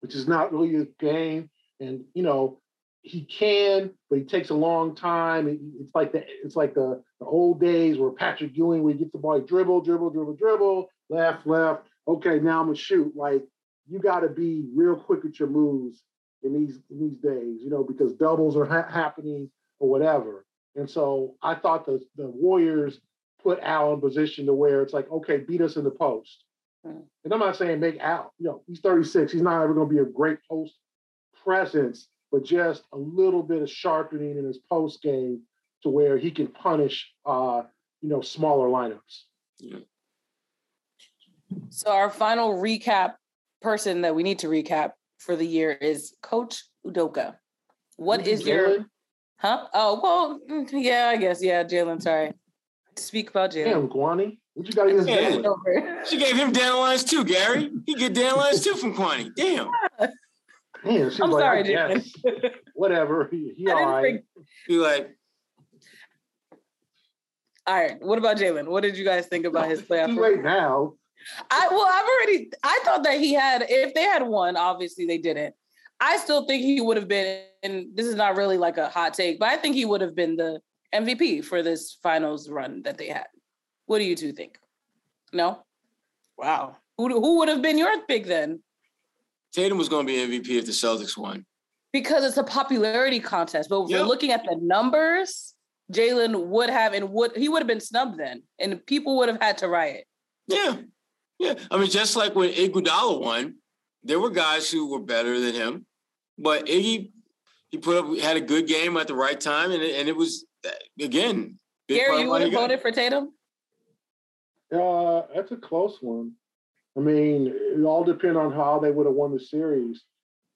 which is not really his game. And, you know, he can, but he takes a long time. It's like the it's like the, the old days where Patrick Ewing, would get the ball, dribble, dribble, dribble, dribble, left, left. Okay, now I'm gonna shoot. Like you got to be real quick at your moves in these in these days, you know, because doubles are ha- happening or whatever. And so I thought the the Warriors put Al in position to where it's like, okay, beat us in the post. Mm. And I'm not saying make Al, you know, he's 36. He's not ever going to be a great post presence but just a little bit of sharpening in his post game to where he can punish, uh, you know, smaller lineups. Yeah. So our final recap person that we need to recap for the year is Coach Udoka. What is your huh? Oh well, mm, yeah, I guess yeah, Jaylen. Sorry, speak about Jaylen. Damn, Kwani, what you got against yeah. She gave him dandelions too, Gary. He get dandelions too from Kwani. Damn. <laughs> Man, I'm like, sorry, yes, <laughs> whatever. He, he all right. He like. All right. What about Jaylen? What did you guys think about his <laughs> playoff? Too late now. I well, I've already. I thought that he had. If they had won, obviously they didn't. I still think he would have been. And this is not really like a hot take, but I think he would have been the MVP for this finals run that they had. What do you two think? No. Wow. Who who would have been your pick then? Tatum was going to be MVP if the Celtics won. Because it's a popularity contest. But if yep. we're looking at the numbers, Jaylen would have and would he would have been snubbed then, and people would have had to riot. Yeah, yeah. I mean, just like when Iguodala won, there were guys who were better than him, but Iggy he put up had a good game at the right time, and it, and it was again. Gary, you would have voted for Tatum. Uh, that's a close one. I mean, it all depends on how they would have won the series.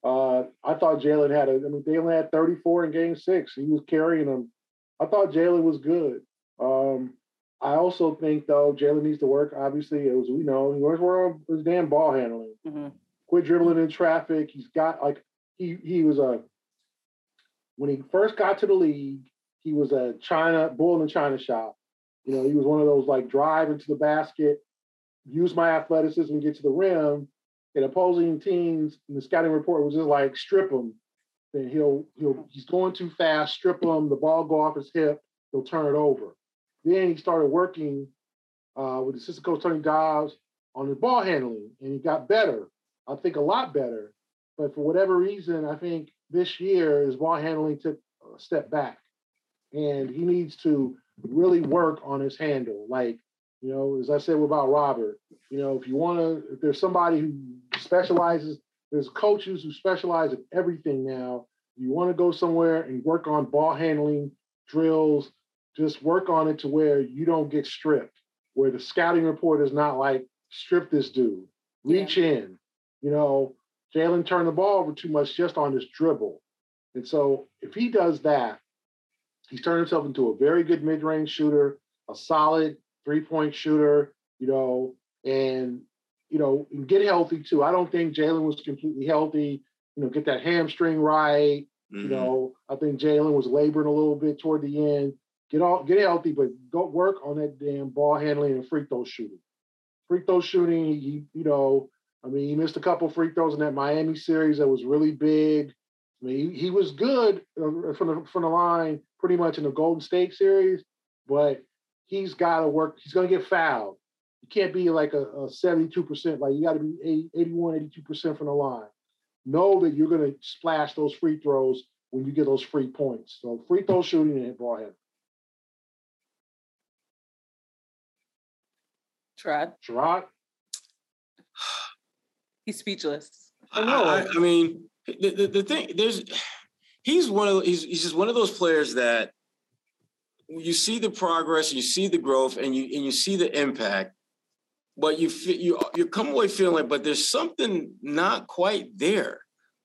Uh, I thought Jaylen had a. I mean, they only had 34 in Game Six. He was carrying them. I thought Jaylen was good. Um, I also think though Jaylen needs to work. Obviously, it was you know he was on his damn ball handling. Mm-hmm. Quit dribbling in traffic. He's got like he he was a when he first got to the league, he was a China bull in the China shop. You know, he was one of those like drive into the basket, use my athleticism and get to the rim, and opposing teams in the scouting report was just like strip him. Then he'll he'll he's going too fast, strip him, the ball go off his hip, he'll turn it over. Then he started working uh, with assistant coach Tony Dobbs on his ball handling, and he got better. I think a lot better. But for whatever reason, I think this year his ball handling took a step back, and he needs to really work on his handle. Like you know, as I said about Robert, you know, if you want to, if there's somebody who specializes, there's coaches who specialize in everything now. You want to go somewhere and work on ball handling drills, just work on it to where you don't get stripped, where the scouting report is not like, strip this dude, reach yeah. in. You know, Jaylen turned the ball over too much just on his dribble. And so if he does that, he's turned himself into a very good mid-range shooter, a solid three point shooter, you know, and you know, and get healthy too. I don't think Jaylen was completely healthy. You know, get that hamstring right. Mm-hmm. You know, I think Jaylen was laboring a little bit toward the end. Get all get healthy, but go work on that damn ball handling and free throw shooting. Free throw shooting, he, you know, I mean, he missed a couple free throws in that Miami series that was really big. I mean, he, he was good uh, from the from the line pretty much in the Golden State series, but he's got to work. He's going to get fouled. You can't be like a, a 72%. Like you got to be 81, 82% from the line. know that you're going to splash those free throws when you get those free points. So free throw shooting and ball handling. Sherrod. Sherrod. <sighs> He's speechless. I, I, I mean, the, the, the thing there's he's one of he's he's just one of those players that you see the progress, you see the growth, and you and you see the impact, but you you you come away feeling like, but there's something not quite there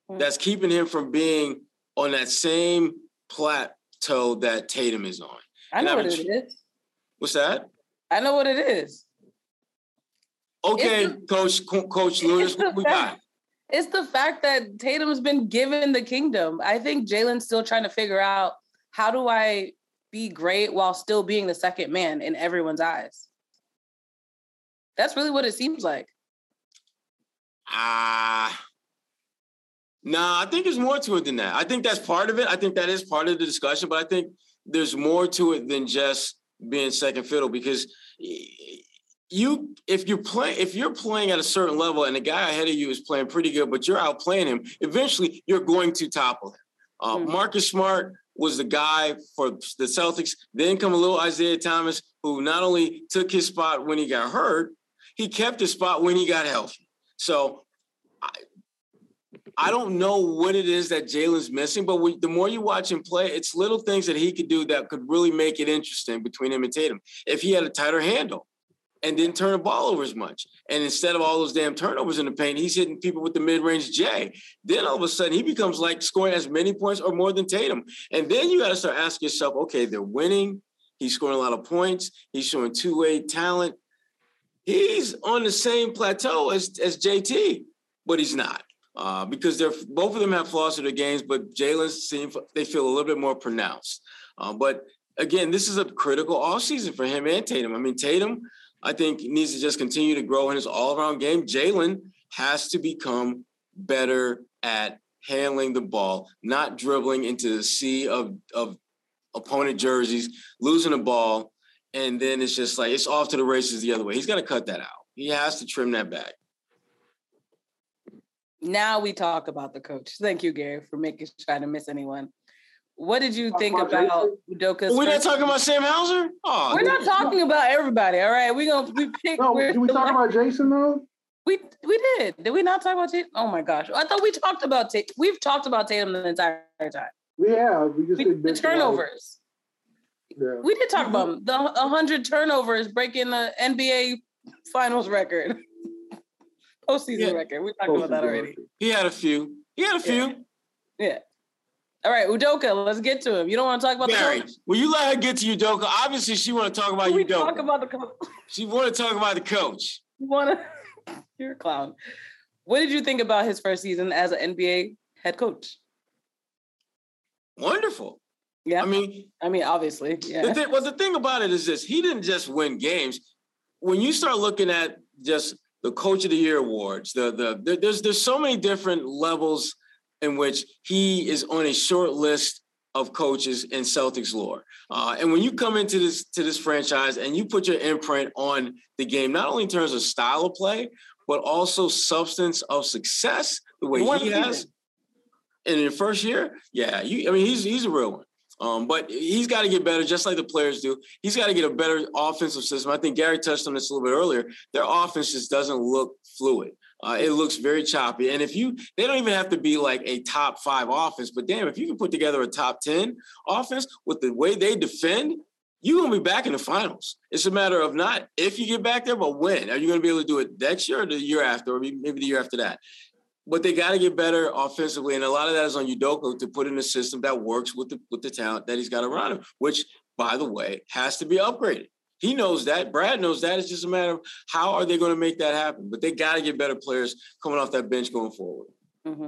mm-hmm. that's keeping him from being on that same plateau that Tatum is on. I know what it is. What's that? I know what it is. Okay, the, Coach Coach Lunis, what we got? It's the fact that Tatum's been given the kingdom. I think Jaylen's still trying to figure out how do I be great while still being the second man in everyone's eyes. That's really what it seems like. Ah. Uh, nah, I think there's more to it than that. I think that's part of it. I think that is part of the discussion, but I think there's more to it than just being second fiddle because you if you're playing if you're playing at a certain level and the guy ahead of you is playing pretty good, but you're outplaying him, eventually you're going to topple him. Uh, mm-hmm. Marcus Smart was the guy for the Celtics. Then come a little Isaiah Thomas, who not only took his spot when he got hurt, he kept his spot when he got healthy. So I, I don't know what it is that Jaylen's missing, but we, the more you watch him play, it's little things that he could do that could really make it interesting between him and Tatum. If he had a tighter handle, and didn't turn the ball over as much. And instead of all those damn turnovers in the paint, he's hitting people with the mid-range J. Then all of a sudden he becomes like scoring as many points or more than Tatum. And then you got to start asking yourself, okay, they're winning. He's scoring a lot of points. He's showing two-way talent. He's on the same plateau as, as JT, but he's not. Uh, because they're both of them have flaws to their games, but Jaylen's seem they feel a little bit more pronounced. Uh, but again, this is a critical off season for him and Tatum. I mean, Tatum, I think needs to just continue to grow in his all around game. Jaylen has to become better at handling the ball, not dribbling into the sea of, of opponent jerseys, losing the ball, and then it's just like it's off to the races the other way. He's got to cut that out. He has to trim that back. Now we talk about the coach. Thank you, Gary, for making sure I didn't miss anyone. What did you think about Udoka's? We're not talking about Sam Hauser. Oh, we're not talking about everybody. All right, we're gonna we pick. No, did we talk about Jayson though? We we did. Did we not talk about Tatum? Oh my gosh, I thought we talked about Tatum. We've talked about Tatum the entire time. We have. We just we, the turnovers. Yeah. We did talk mm-hmm. about the 100 turnovers breaking the NBA Finals record, <laughs> postseason yeah. record. We talked about that already. He had a few. He had a few. Yeah. yeah. All right, Udoka, let's get to him. You don't want to talk about Barry, the coach? Will you let her get to Udoka? Obviously, she want to talk about we Udoka. Talk about the coach. She want to talk about the coach. You want to? <laughs> You're a clown. What did you think about his first season as an NBA head coach? Wonderful. Yeah. I mean, I mean, obviously, yeah. The thing, well, the thing about it is this: he didn't just win games. When you start looking at just the Coach of the Year awards, the the there's there's so many different levels in which he is on a short list of coaches in Celtics lore. Uh, and when you come into this to this franchise and you put your imprint on the game, not only in terms of style of play, but also substance of success, the way he has in the first year, yeah, you, I mean, he's he's a real one. Um, but he's got to get better, just like the players do. He's got to get a better offensive system. I think Gary touched on this a little bit earlier. Their offense just doesn't look fluid. Uh, it looks very choppy. And if you, they don't even have to be like a top five offense, but damn, if you can put together a top 10 offense with the way they defend, you're going to be back in the finals. It's a matter of not if you get back there, but when. Are you going to be able to do it next year or the year after, or maybe the year after that? But they got to get better offensively, and a lot of that is on Udoka to put in a system that works with the with the talent that he's got around him, which, by the way, has to be upgraded. He knows that. Brad knows that. It's just a matter of how are they going to make that happen. But they got to get better players coming off that bench going forward. Mm-hmm.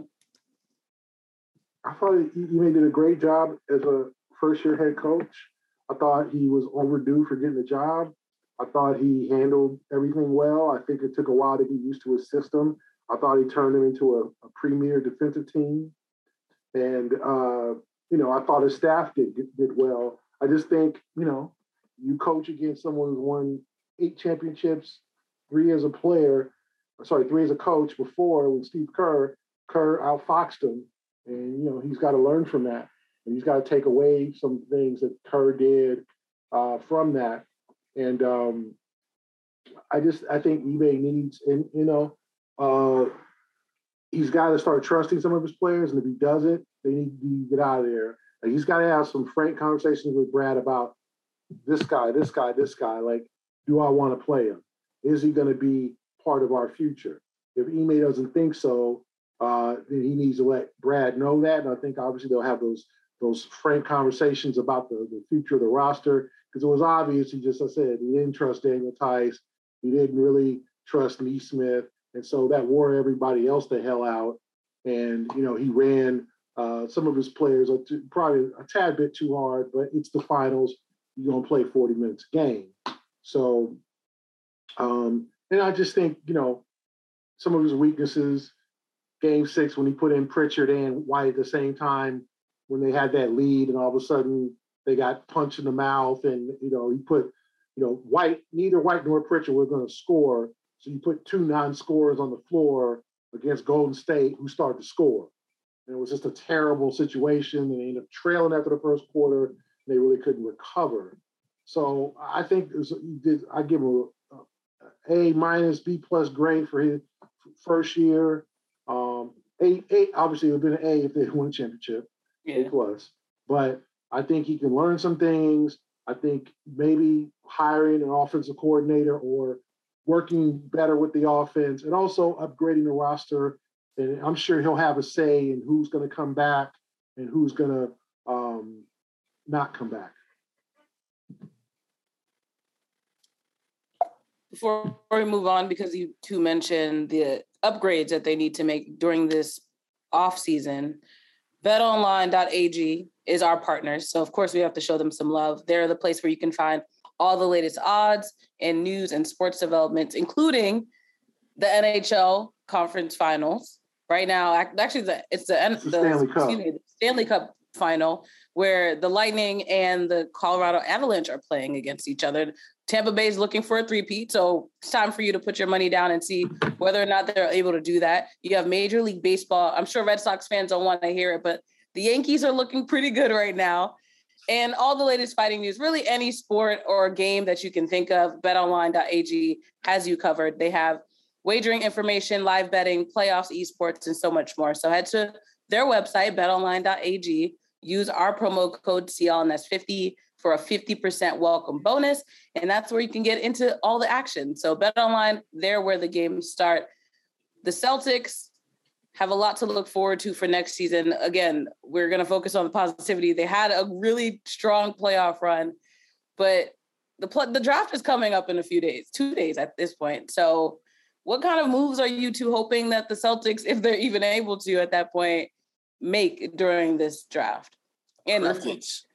I thought he, he did a great job as a first year head coach. I thought he was overdue for getting the job. I thought he handled everything well. I think it took a while to get used to his system. I thought he turned them into a, a premier defensive team. And, uh, you know, I thought his staff did, did well. I just think, you know, you coach against someone who's won eight championships, three as a player, sorry, three as a coach before with Steve Kerr, Kerr outfoxed him, and you know he's got to learn from that, and he's got to take away some things that Kerr did uh, from that. And um, I just I think Ime needs, and you know, uh, he's got to start trusting some of his players, and if he doesn't, they need to get out of there. Like he's got to have some frank conversations with Brad about this guy, this guy, this guy. Like, do I want to play him? Is he going to be part of our future? If Ime doesn't think so, uh, then he needs to let Brad know that. And I think obviously they'll have those those frank conversations about the, the future of the roster because it was obvious. He just, I said, he didn't trust Daniel Theis. He didn't really trust Nesmith. And so that wore everybody else the hell out. And, you know, he ran uh, some of his players probably a tad bit too hard, but it's the finals. You're to play 40 minutes a game. So, um, and I just think, you know, some of his weaknesses, game six, when he put in Pritchard and White at the same time, when they had that lead, and all of a sudden they got punched in the mouth, and, you know, he put, you know, White, neither White nor Pritchard were going to score. So you put two non scorers on the floor against Golden State who started to score. And it was just a terrible situation. And they ended up trailing after the first quarter. They really couldn't recover. So I think was, did, I give him a, a minus B plus grade for his first year. Um, a, a obviously it would have been an A if they <laughs> won a championship. Yeah. A plus. But I think he can learn some things. I think maybe hiring an offensive coordinator or working better with the offense and also upgrading the roster and I'm sure he'll have a say in who's going to come back and who's going to not come back. Before we move on, because you two mentioned the upgrades that they need to make during this off season, betonline.ag is our partner. So of course we have to show them some love. They're the place where you can find all the latest odds and news and sports developments, including the NHL conference finals right now. Actually, the, it's the, the, Stanley Cup. Me, the Stanley Cup final where the Lightning and the Colorado Avalanche are playing against each other. Tampa Bay is looking for a three-peat, so it's time for you to put your money down and see whether or not they're able to do that. You have Major League Baseball. I'm sure Red Sox fans don't want to hear it, but the Yankees are looking pretty good right now. And all the latest fighting news, really any sport or game that you can think of, betonline.ag has you covered. They have wagering information, live betting, playoffs, esports, and so much more. So head to their website, betonline.ag, use our promo code CLNS50 for a 50% welcome bonus. And that's where you can get into all the action. So bet betonline, there where the games start. The Celtics have a lot to look forward to for next season. Again, we're going to focus on the positivity. They had a really strong playoff run, but the pl- the draft is coming up in a few days, two days at this point. So what kind of moves are you two hoping that the Celtics, if they're even able to at that point, make during this draft? And crickets,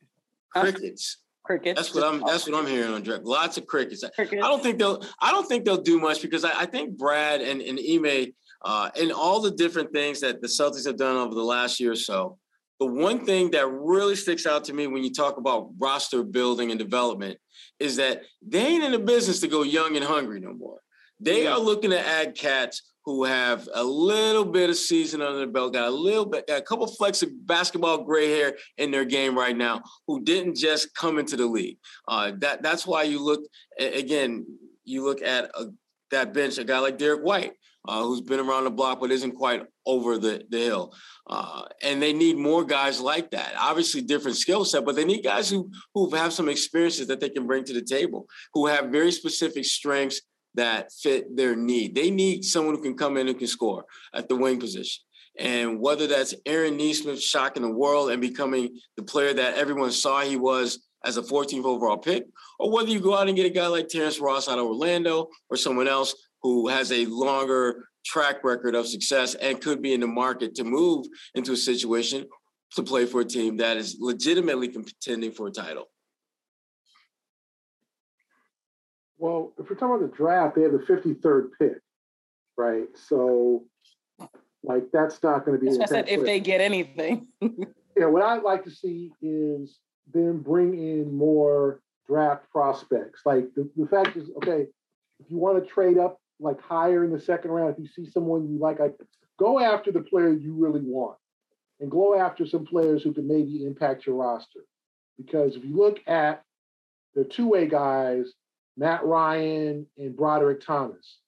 crickets, crickets. That's what I'm. That's what I'm hearing on draft. Lots of crickets. crickets. I don't think they'll. I don't think they'll do much because I, I think Brad and and Ime uh, and all the different things that the Celtics have done over the last year or so. The one thing that really sticks out to me when you talk about roster building and development is that they ain't in the business to go young and hungry no more. They are looking to add cats who have a little bit of season under their belt, got a little bit, got a couple flecks of basketball gray hair in their game right now, who didn't just come into the league. Uh, that that's why you look again. You look at a, that bench, a guy like Derrick White, uh, who's been around the block but isn't quite over the, the hill. Uh, and they need more guys like that. Obviously, different skill set, but they need guys who who have some experiences that they can bring to the table, who have very specific strengths that fit their need. They need someone who can come in and can score at the wing position. And whether that's Aaron Nesmith shocking the world and becoming the player that everyone saw he was as a 14th overall pick, or whether you go out and get a guy like Terrence Ross out of Orlando or someone else who has a longer track record of success and could be in the market to move into a situation to play for a team that is legitimately contending for a title. Well, if we're talking about the draft, they have the 53rd pick, right? So, like, that's not going to be. I said if they get anything. <laughs> yeah, what I'd like to see is them bring in more draft prospects. Like the, the fact is, okay, if you want to trade up like higher in the second round, if you see someone you like, like go after the player you really want and go after some players who can maybe impact your roster. Because if you look at the two way guys, Matt Ryan and Brodric Thomas,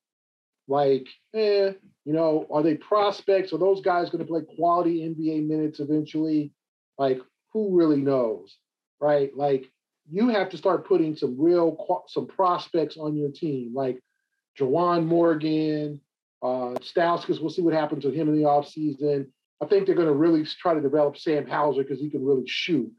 like, eh, you know, are they prospects? Are those guys going to play quality NBA minutes eventually? Like, who really knows, right? Like, you have to start putting some real some prospects on your team, like Juwan Morgan, uh, Stauskas. We'll see what happens with him in the offseason. I think they're going to really try to develop Sam Hauser because he can really shoot.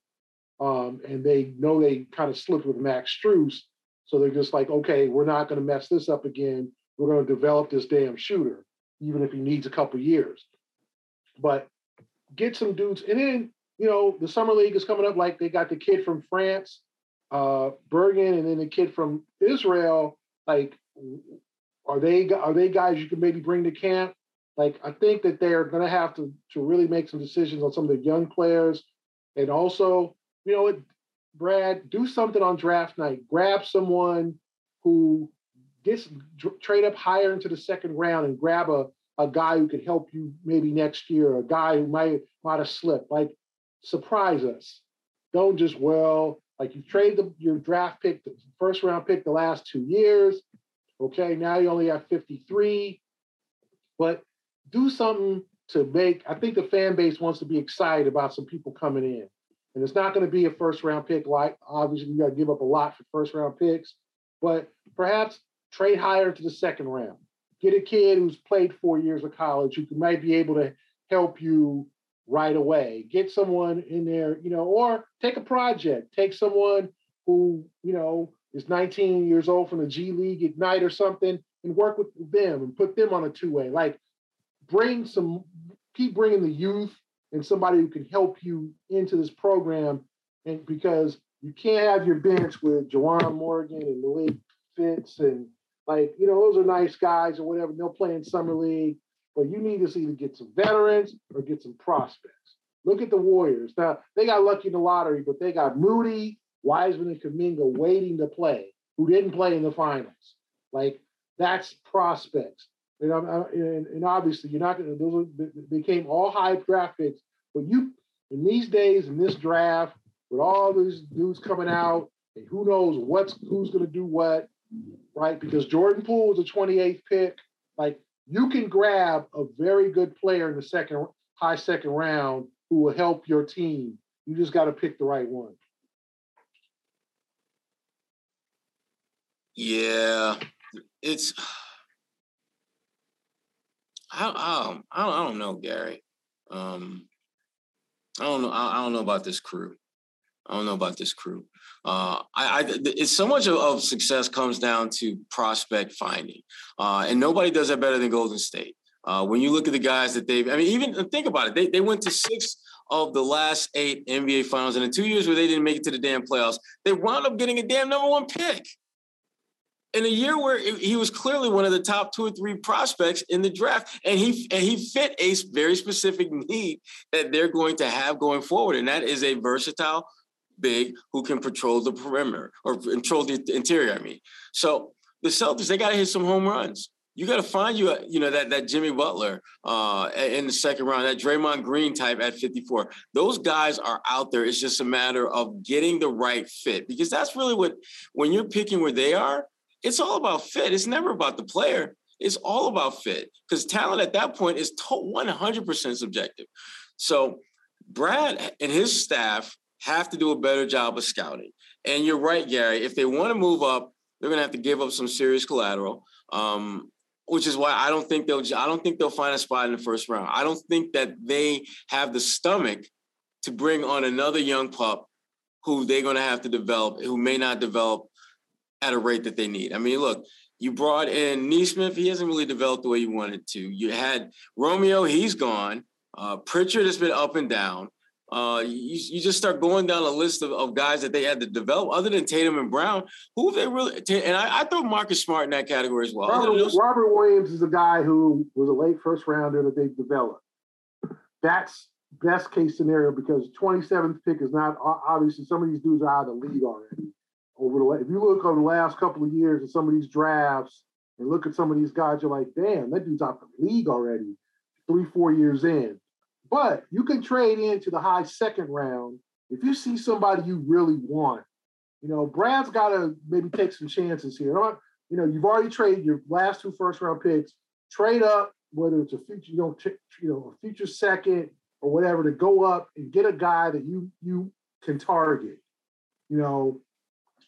Um, and they know they kind of slipped with Max Strus. So they're just like, okay, we're not going to mess this up again. We're going to develop this damn shooter, even if he needs a couple years. But get some dudes. And then, you know, the summer league is coming up. Like they got the kid from France, uh, Begarin, and then the kid from Israel. Like, are they are they guys you can maybe bring to camp? Like, I think that they are going to have to to really make some decisions on some of the young players, and also, you know, Brad, do something on draft night. Grab someone who gets trade up higher into the second round and grab a, a guy who could help you maybe next year, a guy who might might have slipped. Like surprise us. Don't just well, like you trade the, your draft pick, the first round pick the last two years. Okay, now you only have 53. But do something to make I think the fan base wants to be excited about some people coming in. And it's not going to be a first round pick. Like obviously, you got to give up a lot for first round picks, but perhaps trade higher to the second round. Get a kid who's played four years of college who might be able to help you right away. Get someone in there, you know, or take a project. Take someone who, you know, is 19 years old from the G League Ignite or something and work with them and put them on a two way. Like bring some, keep bringing the youth and somebody who can help you into this program. And because you can't have your bench with Juwan Morgan and Malik Fitts and like, you know, those are nice guys or whatever. They'll play in summer league, but you need to either get some veterans or get some prospects. Look at the Warriors. Now they got lucky in the lottery, but they got Moody, Wiseman, and Kuminga waiting to play, who didn't play in the finals. Like that's prospects. And, and, and obviously, you're not going to. Those became all high draft picks. But you, in these days, in this draft, with all these dudes coming out, and who knows what's who's going to do what, right? Because Jordan Poole was a 28th pick. Like you can grab a very good player in the second high second round who will help your team. You just got to pick the right one. Yeah, it's I, I, I don't know, Gary. Um, I don't know. I, I, don't know about this crew. I don't know about this crew. Uh, I, I, it's so much of, of, success comes down to prospect finding, uh, and nobody does that better than Golden State. Uh, when you look at the guys that they've, I mean, even think about it. They they went to six of the last eight NBA finals, and in two years where they didn't make it to the damn playoffs, they wound up getting a damn number one pick in a year where he was clearly one of the top two or three prospects in the draft, and he and he fit a very specific need that they're going to have going forward, and that is a versatile big who can patrol the perimeter or control the interior. I mean, so the Celtics they got to hit some home runs. You got to find you, you know, that that Jimmy Butler uh, in the second round, that Draymond Green type at 54. Those guys are out there. It's just a matter of getting the right fit because that's really what when you're picking where they are it's all about fit. It's never about the player. It's all about fit because talent at that point is 100% subjective. So Brad and his staff have to do a better job of scouting. And you're right, Gary. If they want to move up, they're going to have to give up some serious collateral. Um, which is why I don't think they'll. I don't think they'll find a spot in the first round. I don't think that they have the stomach to bring on another young pup who they're going to have to develop, who may not develop at a rate that they need. I mean, look, you brought in Nesmith. He hasn't really developed the way you wanted to. You had Romeo. He's gone. Uh, Pritchard has been up and down. Uh, you, you just start going down a list of, of guys that they had to develop, other than Tatum and Brown. Who they really? And I, I throw Marcus Smart in that category as well. Robert, those, Robert Williams is a guy who was a late first rounder that they developed. That's best case scenario because 27th pick is not obviously some of these dudes are out of the league already over the if you look over the last couple of years at some of these drafts and look at some of these guys, you're like, damn, that dude's out the league already. three, four years in. But you can trade into the high second round if you see somebody you really want. You know, Brad's got to maybe take some chances here. You know, you've already traded your last two first round picks. Trade up, whether it's a future, you know, you know, a future second or whatever, to go up and get a guy that you you can target. You know,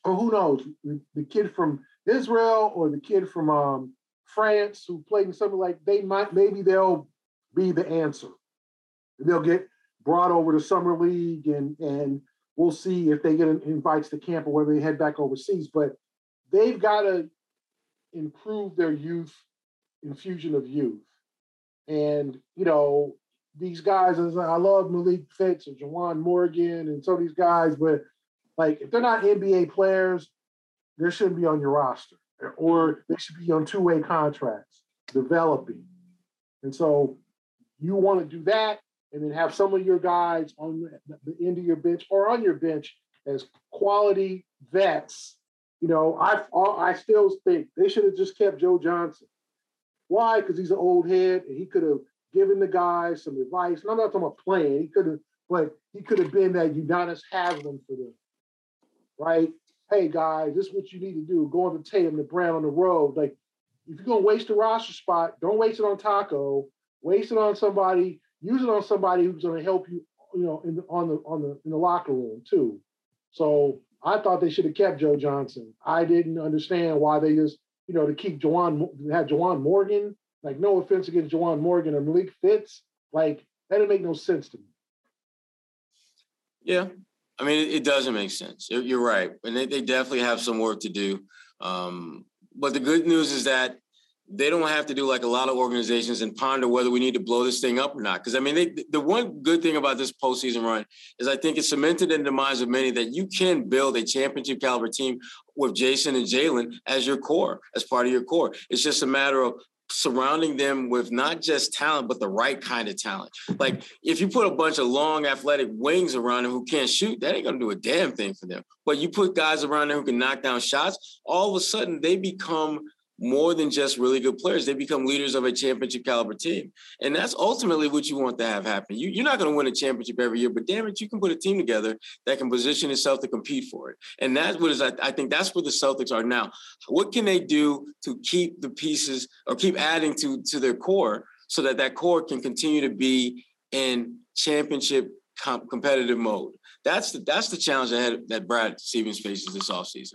or who knows, the, the kid from Israel or the kid from um, France who played in something like they might maybe they'll be the answer. They'll get brought over to summer league and and we'll see if they get invites to camp or whether they head back overseas. But they've got to improve their youth infusion of youth. And you know these guys, I love Malik Fitts and Juwan Morgan and some of these guys, but like if they're not NBA players, they shouldn't be on your roster, or they should be on two-way contracts, developing. And so you want to do that, and then have some of your guys on the end of your bench or on your bench as quality vets. You know, I I still think they should have just kept Joe Johnson. Why? Because he's an old head, and he could have given the guys some advice. And I'm not talking about playing. He could have, but he could have been that Udonis Haslem for them, right? Hey guys, this is what you need to do. Go on to Tatum, the Brown on the road. Like, if you're gonna waste a roster spot, don't waste it on Taco. Waste it on somebody. Use it on somebody who's gonna help you. You know, in the, on the on the in the locker room too. So I thought they should have kept Joe Johnson. I didn't understand why they just, you know, to keep Juwan had Juwan Morgan. Like, no offense against Juwan Morgan or Malik Fitts. Like, that didn't make no sense to me. Yeah, I mean, it, doesn't make sense. You're right, and they, they definitely have some work to do. Um, but the good news is that they don't have to do like a lot of organizations and ponder whether we need to blow this thing up or not. Because I mean, they, the one good thing about this postseason run is I think it's cemented in the minds of many that you can build a championship caliber team with Jayson and Jaylen as your core, as part of your core. It's just a matter of surrounding them with not just talent, but the right kind of talent. Like if you put a bunch of long athletic wings around them who can't shoot, that ain't gonna do a damn thing for them. But you put guys around them who can knock down shots, all of a sudden they become more than just really good players. They become leaders of a championship caliber team. And that's ultimately what you want to have happen. You, are not going to win a championship every year, but damn it, you can put a team together that can position itself to compete for it. And that's what is, I, I think that's where the Celtics are now. What can they do to keep the pieces or keep adding to, to their core so that that core can continue to be in championship comp- competitive mode? That's the, that's the challenge ahead that Brad Stevens faces this offseason.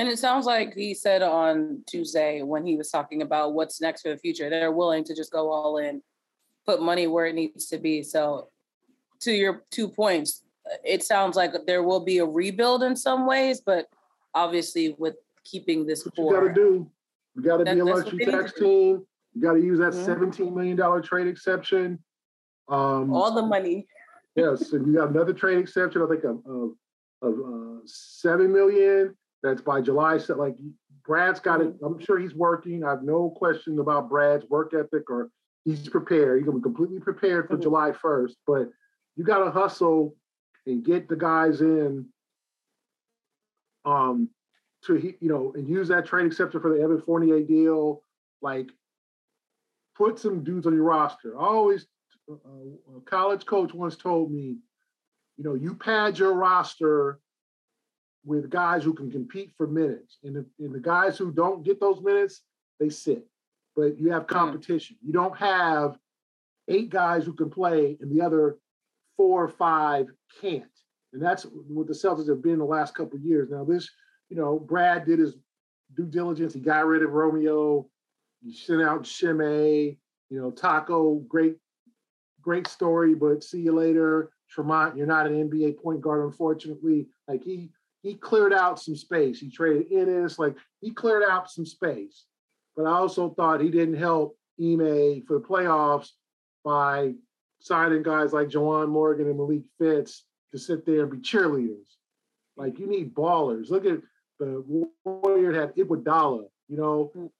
And it sounds like he said on Tuesday when he was talking about what's next for the future, they're willing to just go all in, put money where it needs to be. So, to your two points, it sounds like there will be a rebuild in some ways, but obviously with keeping this what core. You got to do. You got to be a luxury tax team. You got to use that mm-hmm. $17 million trade exception. Um, All the money. yes, and you got another trade exception. I think of, of, of uh, seven million that's by July. So like Brad's got it. I'm sure he's working. I have no question about Brad's work ethic or he's prepared. He's gonna be completely prepared for. July 1st. But you gotta hustle and get the guys in um to you know and use that trade exception for the Evan Fournier deal. Like put some dudes on your roster. I always uh, a college coach once told me, you know, you pad your roster with guys who can compete for minutes. And the, and the guys who don't get those minutes, they sit. But you have hmm. competition. You don't have eight guys who can play and the other four or five can't. And that's what the Celtics have been the last couple of years. Now, this, you know, Brad did his due diligence. He got rid of Romeo. He sent out Shime. You know, Taco, great, great story, but see you later. Tremont, you're not an NBA point guard, unfortunately. Like he he cleared out some space. He traded Enes, like he cleared out some space. But I also thought he didn't help Ime for the playoffs by signing guys like Juwan Morgan and Malik Fitts to sit there and be cheerleaders. Like you need ballers. Look at the Warrior had Iguodala, you know, mm.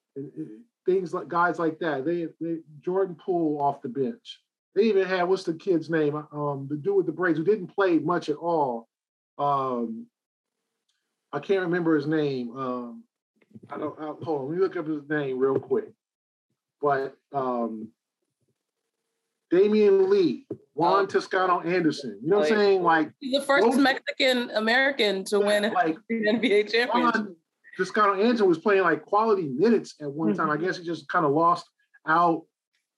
things like guys like that. They, they Jordan Poole off the bench. They even had what's the kid's name? Um, the dude with the braids who didn't play much at all. Um, I can't remember his name. Um, I don't. I, hold on. Let me look up his name real quick. but um, Damion Lee, Juan oh. Toscano Anderson. You know what I'm saying? Like he's the first Mexican American to win like the NBA championship. Juan Toscano Anderson was playing like quality minutes at one time. Mm-hmm. I guess he just kind of lost out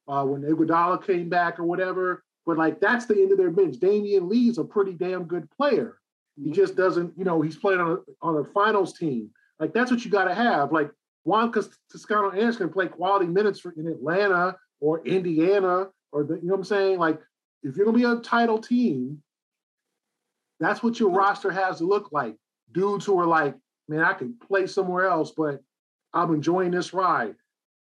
uh, when Iguodala came back or whatever. But like that's the end of their bench. Damion Lee's a pretty damn good player. He just doesn't, you know, he's playing on a on a finals team. Like that's what you got to have. Like Juan Toscano Anderson can play quality minutes for in Atlanta or Indiana or the, you know what I'm saying? Like if you're gonna be a title team, that's what your roster has to look like. Dudes who are like, man, I can play somewhere else, but I'm enjoying this ride.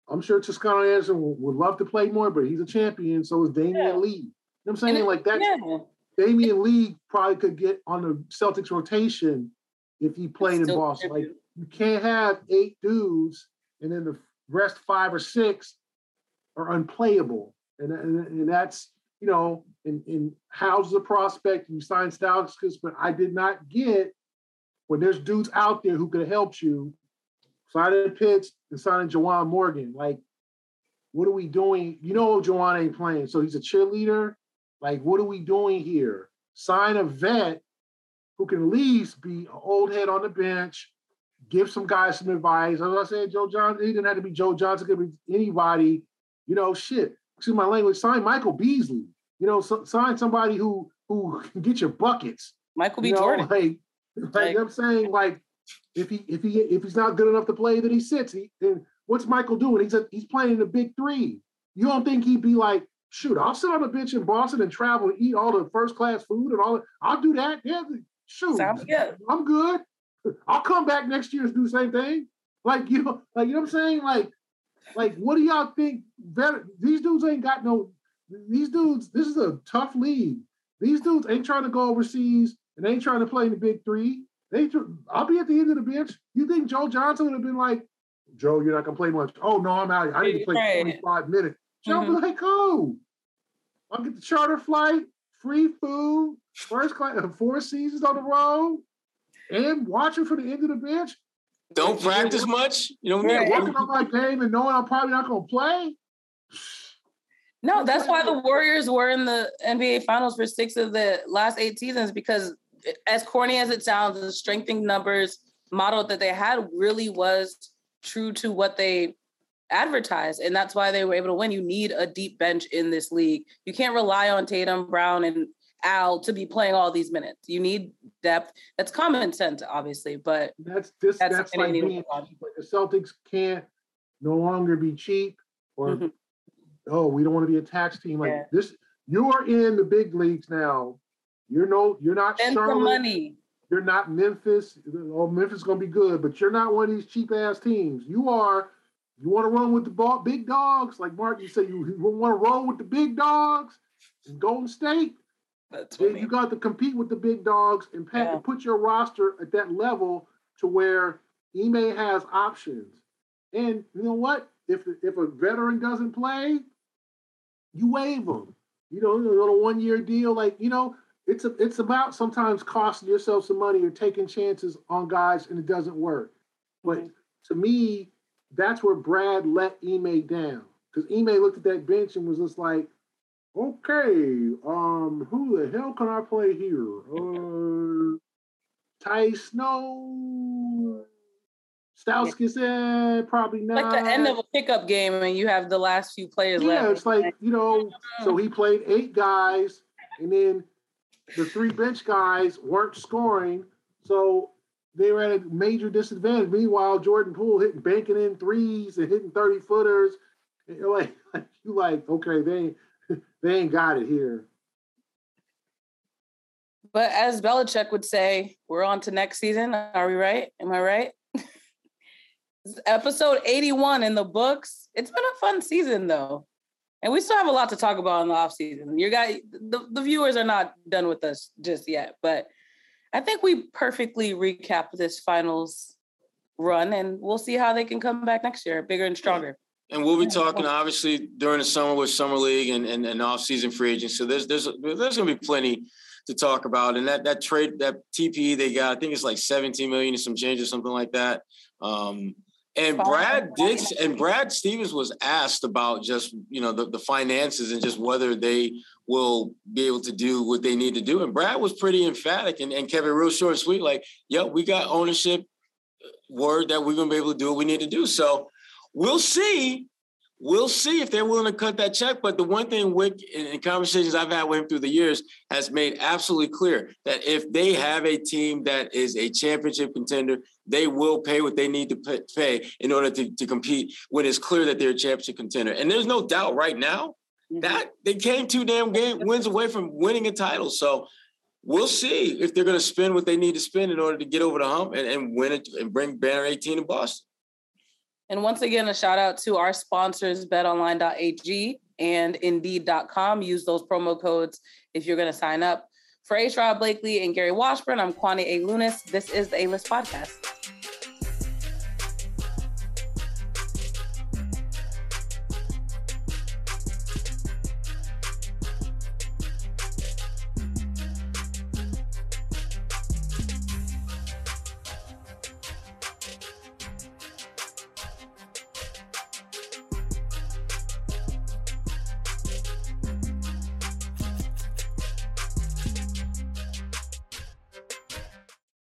I'm sure Toscano Anderson would love to play more, but he's a champion. So is Damion yeah. Lee. You know what I'm saying? And like that, yeah. Damion Lee probably could get on the Celtics rotation if he played in Boston. Like you can't have eight dudes and then the rest five or six are unplayable. And, and, and that's, you know, in, in how's the prospect, you sign Stauskas, but I did not get when there's dudes out there who could have helped you, signing Fitts and signing Juwan Morgan. Like, what are we doing? You know, Juwan ain't playing, so he's a cheerleader. Like, what are we doing here? Sign a vet who can at least be an old head on the bench, give some guys some advice. As I said, Joe Johnson, he didn't have to be Joe Johnson, could be anybody. You know, shit. Excuse my language. Sign Michael Beasley. You know, so, sign somebody who who can get your buckets. Michael B. You know, Jordan. Like, like, like I'm saying, like if he if he if he's not good enough to play, then he sits. He, then what's Michael doing? He's a, he's playing the big three. You don't think he'd be like, shoot, I'll sit on the bench in Boston and travel and eat all the first class food and all that. I'll do that. Yeah, shoot, Sounds good. I'm good. <laughs> I'll come back next year and do the same thing. Like you know, like you know what I'm saying? Like, like what do y'all think? Better these dudes ain't got no. These dudes, this is a tough league. These dudes ain't trying to go overseas and ain't trying to play in the big three. They, I'll be at the end of the bench. You think Joe Johnson would have been like, Joe, you're not gonna play much. Oh no, I'm out. I need to play right. 25 minutes. Joe mm-hmm. be like, oh, I'll get the charter flight, free food, first class, four seasons on the road, and watching for the end of the bench. Don't and practice much. You know what I mean? Working on my game and knowing I'm probably not gonna play. No, that's why the Warriors were in the NBA Finals for six of the last eight seasons because as corny as it sounds, the strengthening numbers model that they had really was true to what they advertised. And that's why they were able to win. You need a deep bench in this league. You can't rely on Tatum, Brown, and Al to be playing all these minutes. You need depth. That's common sense, obviously, but that's this that's, that's like being. The Celtics can't no longer be cheap or mm-hmm. oh, we don't want to be a tax team. Like yeah. this, you are in the big leagues now. You're no, you're not Spend Charlotte. money. You're not Memphis. Oh, Memphis is gonna be good, but you're not one of these cheap ass teams. You are. You want to run with the ball, big dogs, like Mark. You say you, you want to roll with the big dogs in Golden State. That's funny. you got to compete with the big dogs and yeah. put your roster at that level to where Ime has options. And you know what? If if a veteran doesn't play, you waive them. You know, on a one year deal, like you know, it's a, it's about sometimes costing yourself some money or taking chances on guys and it doesn't work. But mm-hmm. to me, that's where Brad let Ime down because Ime looked at that bench and was just like, okay, um, who the hell can I play here? Uh, Ty Snow, Stauskas said probably not. Like the end of a pickup game, and you have the last few players yeah, left. Yeah, it's like you know. So he played eight guys, and then the three bench guys weren't scoring, so they were at a major disadvantage. Meanwhile, Jordan Poole hitting banking in threes and hitting 30 footers. You're <laughs> like, you like, okay, they <laughs> they ain't got it here. But as Belichick would say, we're on to next season. Are we right? Am I right? <laughs> Episode 81 in the books. It's been a fun season though. And we still have a lot to talk about in the off season. You got the, the viewers are not done with us just yet, but I think we perfectly recap this finals run and we'll see how they can come back next year, bigger and stronger. And we'll be talking obviously during the summer with summer league and, and, and off-season free agents. So there's there's there's gonna be plenty to talk about. And that that trade that TPE they got, I think it's like 17 million and some change or something like that. Um, And Brad did, and Brad Stevens was asked about just you know the, the finances and just whether they will be able to do what they need to do. And Brad was pretty emphatic and, and kept it real short and sweet, like, "Yep, we got ownership uh, word that we're gonna be able to do what we need to do." So we'll see we'll see if they're willing to cut that check. But the one thing Wyc in, in, conversations I've had with him through the years, has made absolutely clear that if they have a team that is a championship contender, they will pay what they need to pay in order to, to compete when it's clear that they're a championship contender. And there's no doubt right now. Mm-hmm. that they came two damn game wins away from winning a title. So we'll see if they're going to spend what they need to spend in order to get over the hump and, and win it and bring Banner 18 to Boston. And once again, a shout out to our sponsors, betonline.ag and indeed.com. Use those promo codes if you're going to sign up. For A. Sherrod Blakely and Gary Washburn, I'm Kwani A. Lunis. This is the A List Podcast.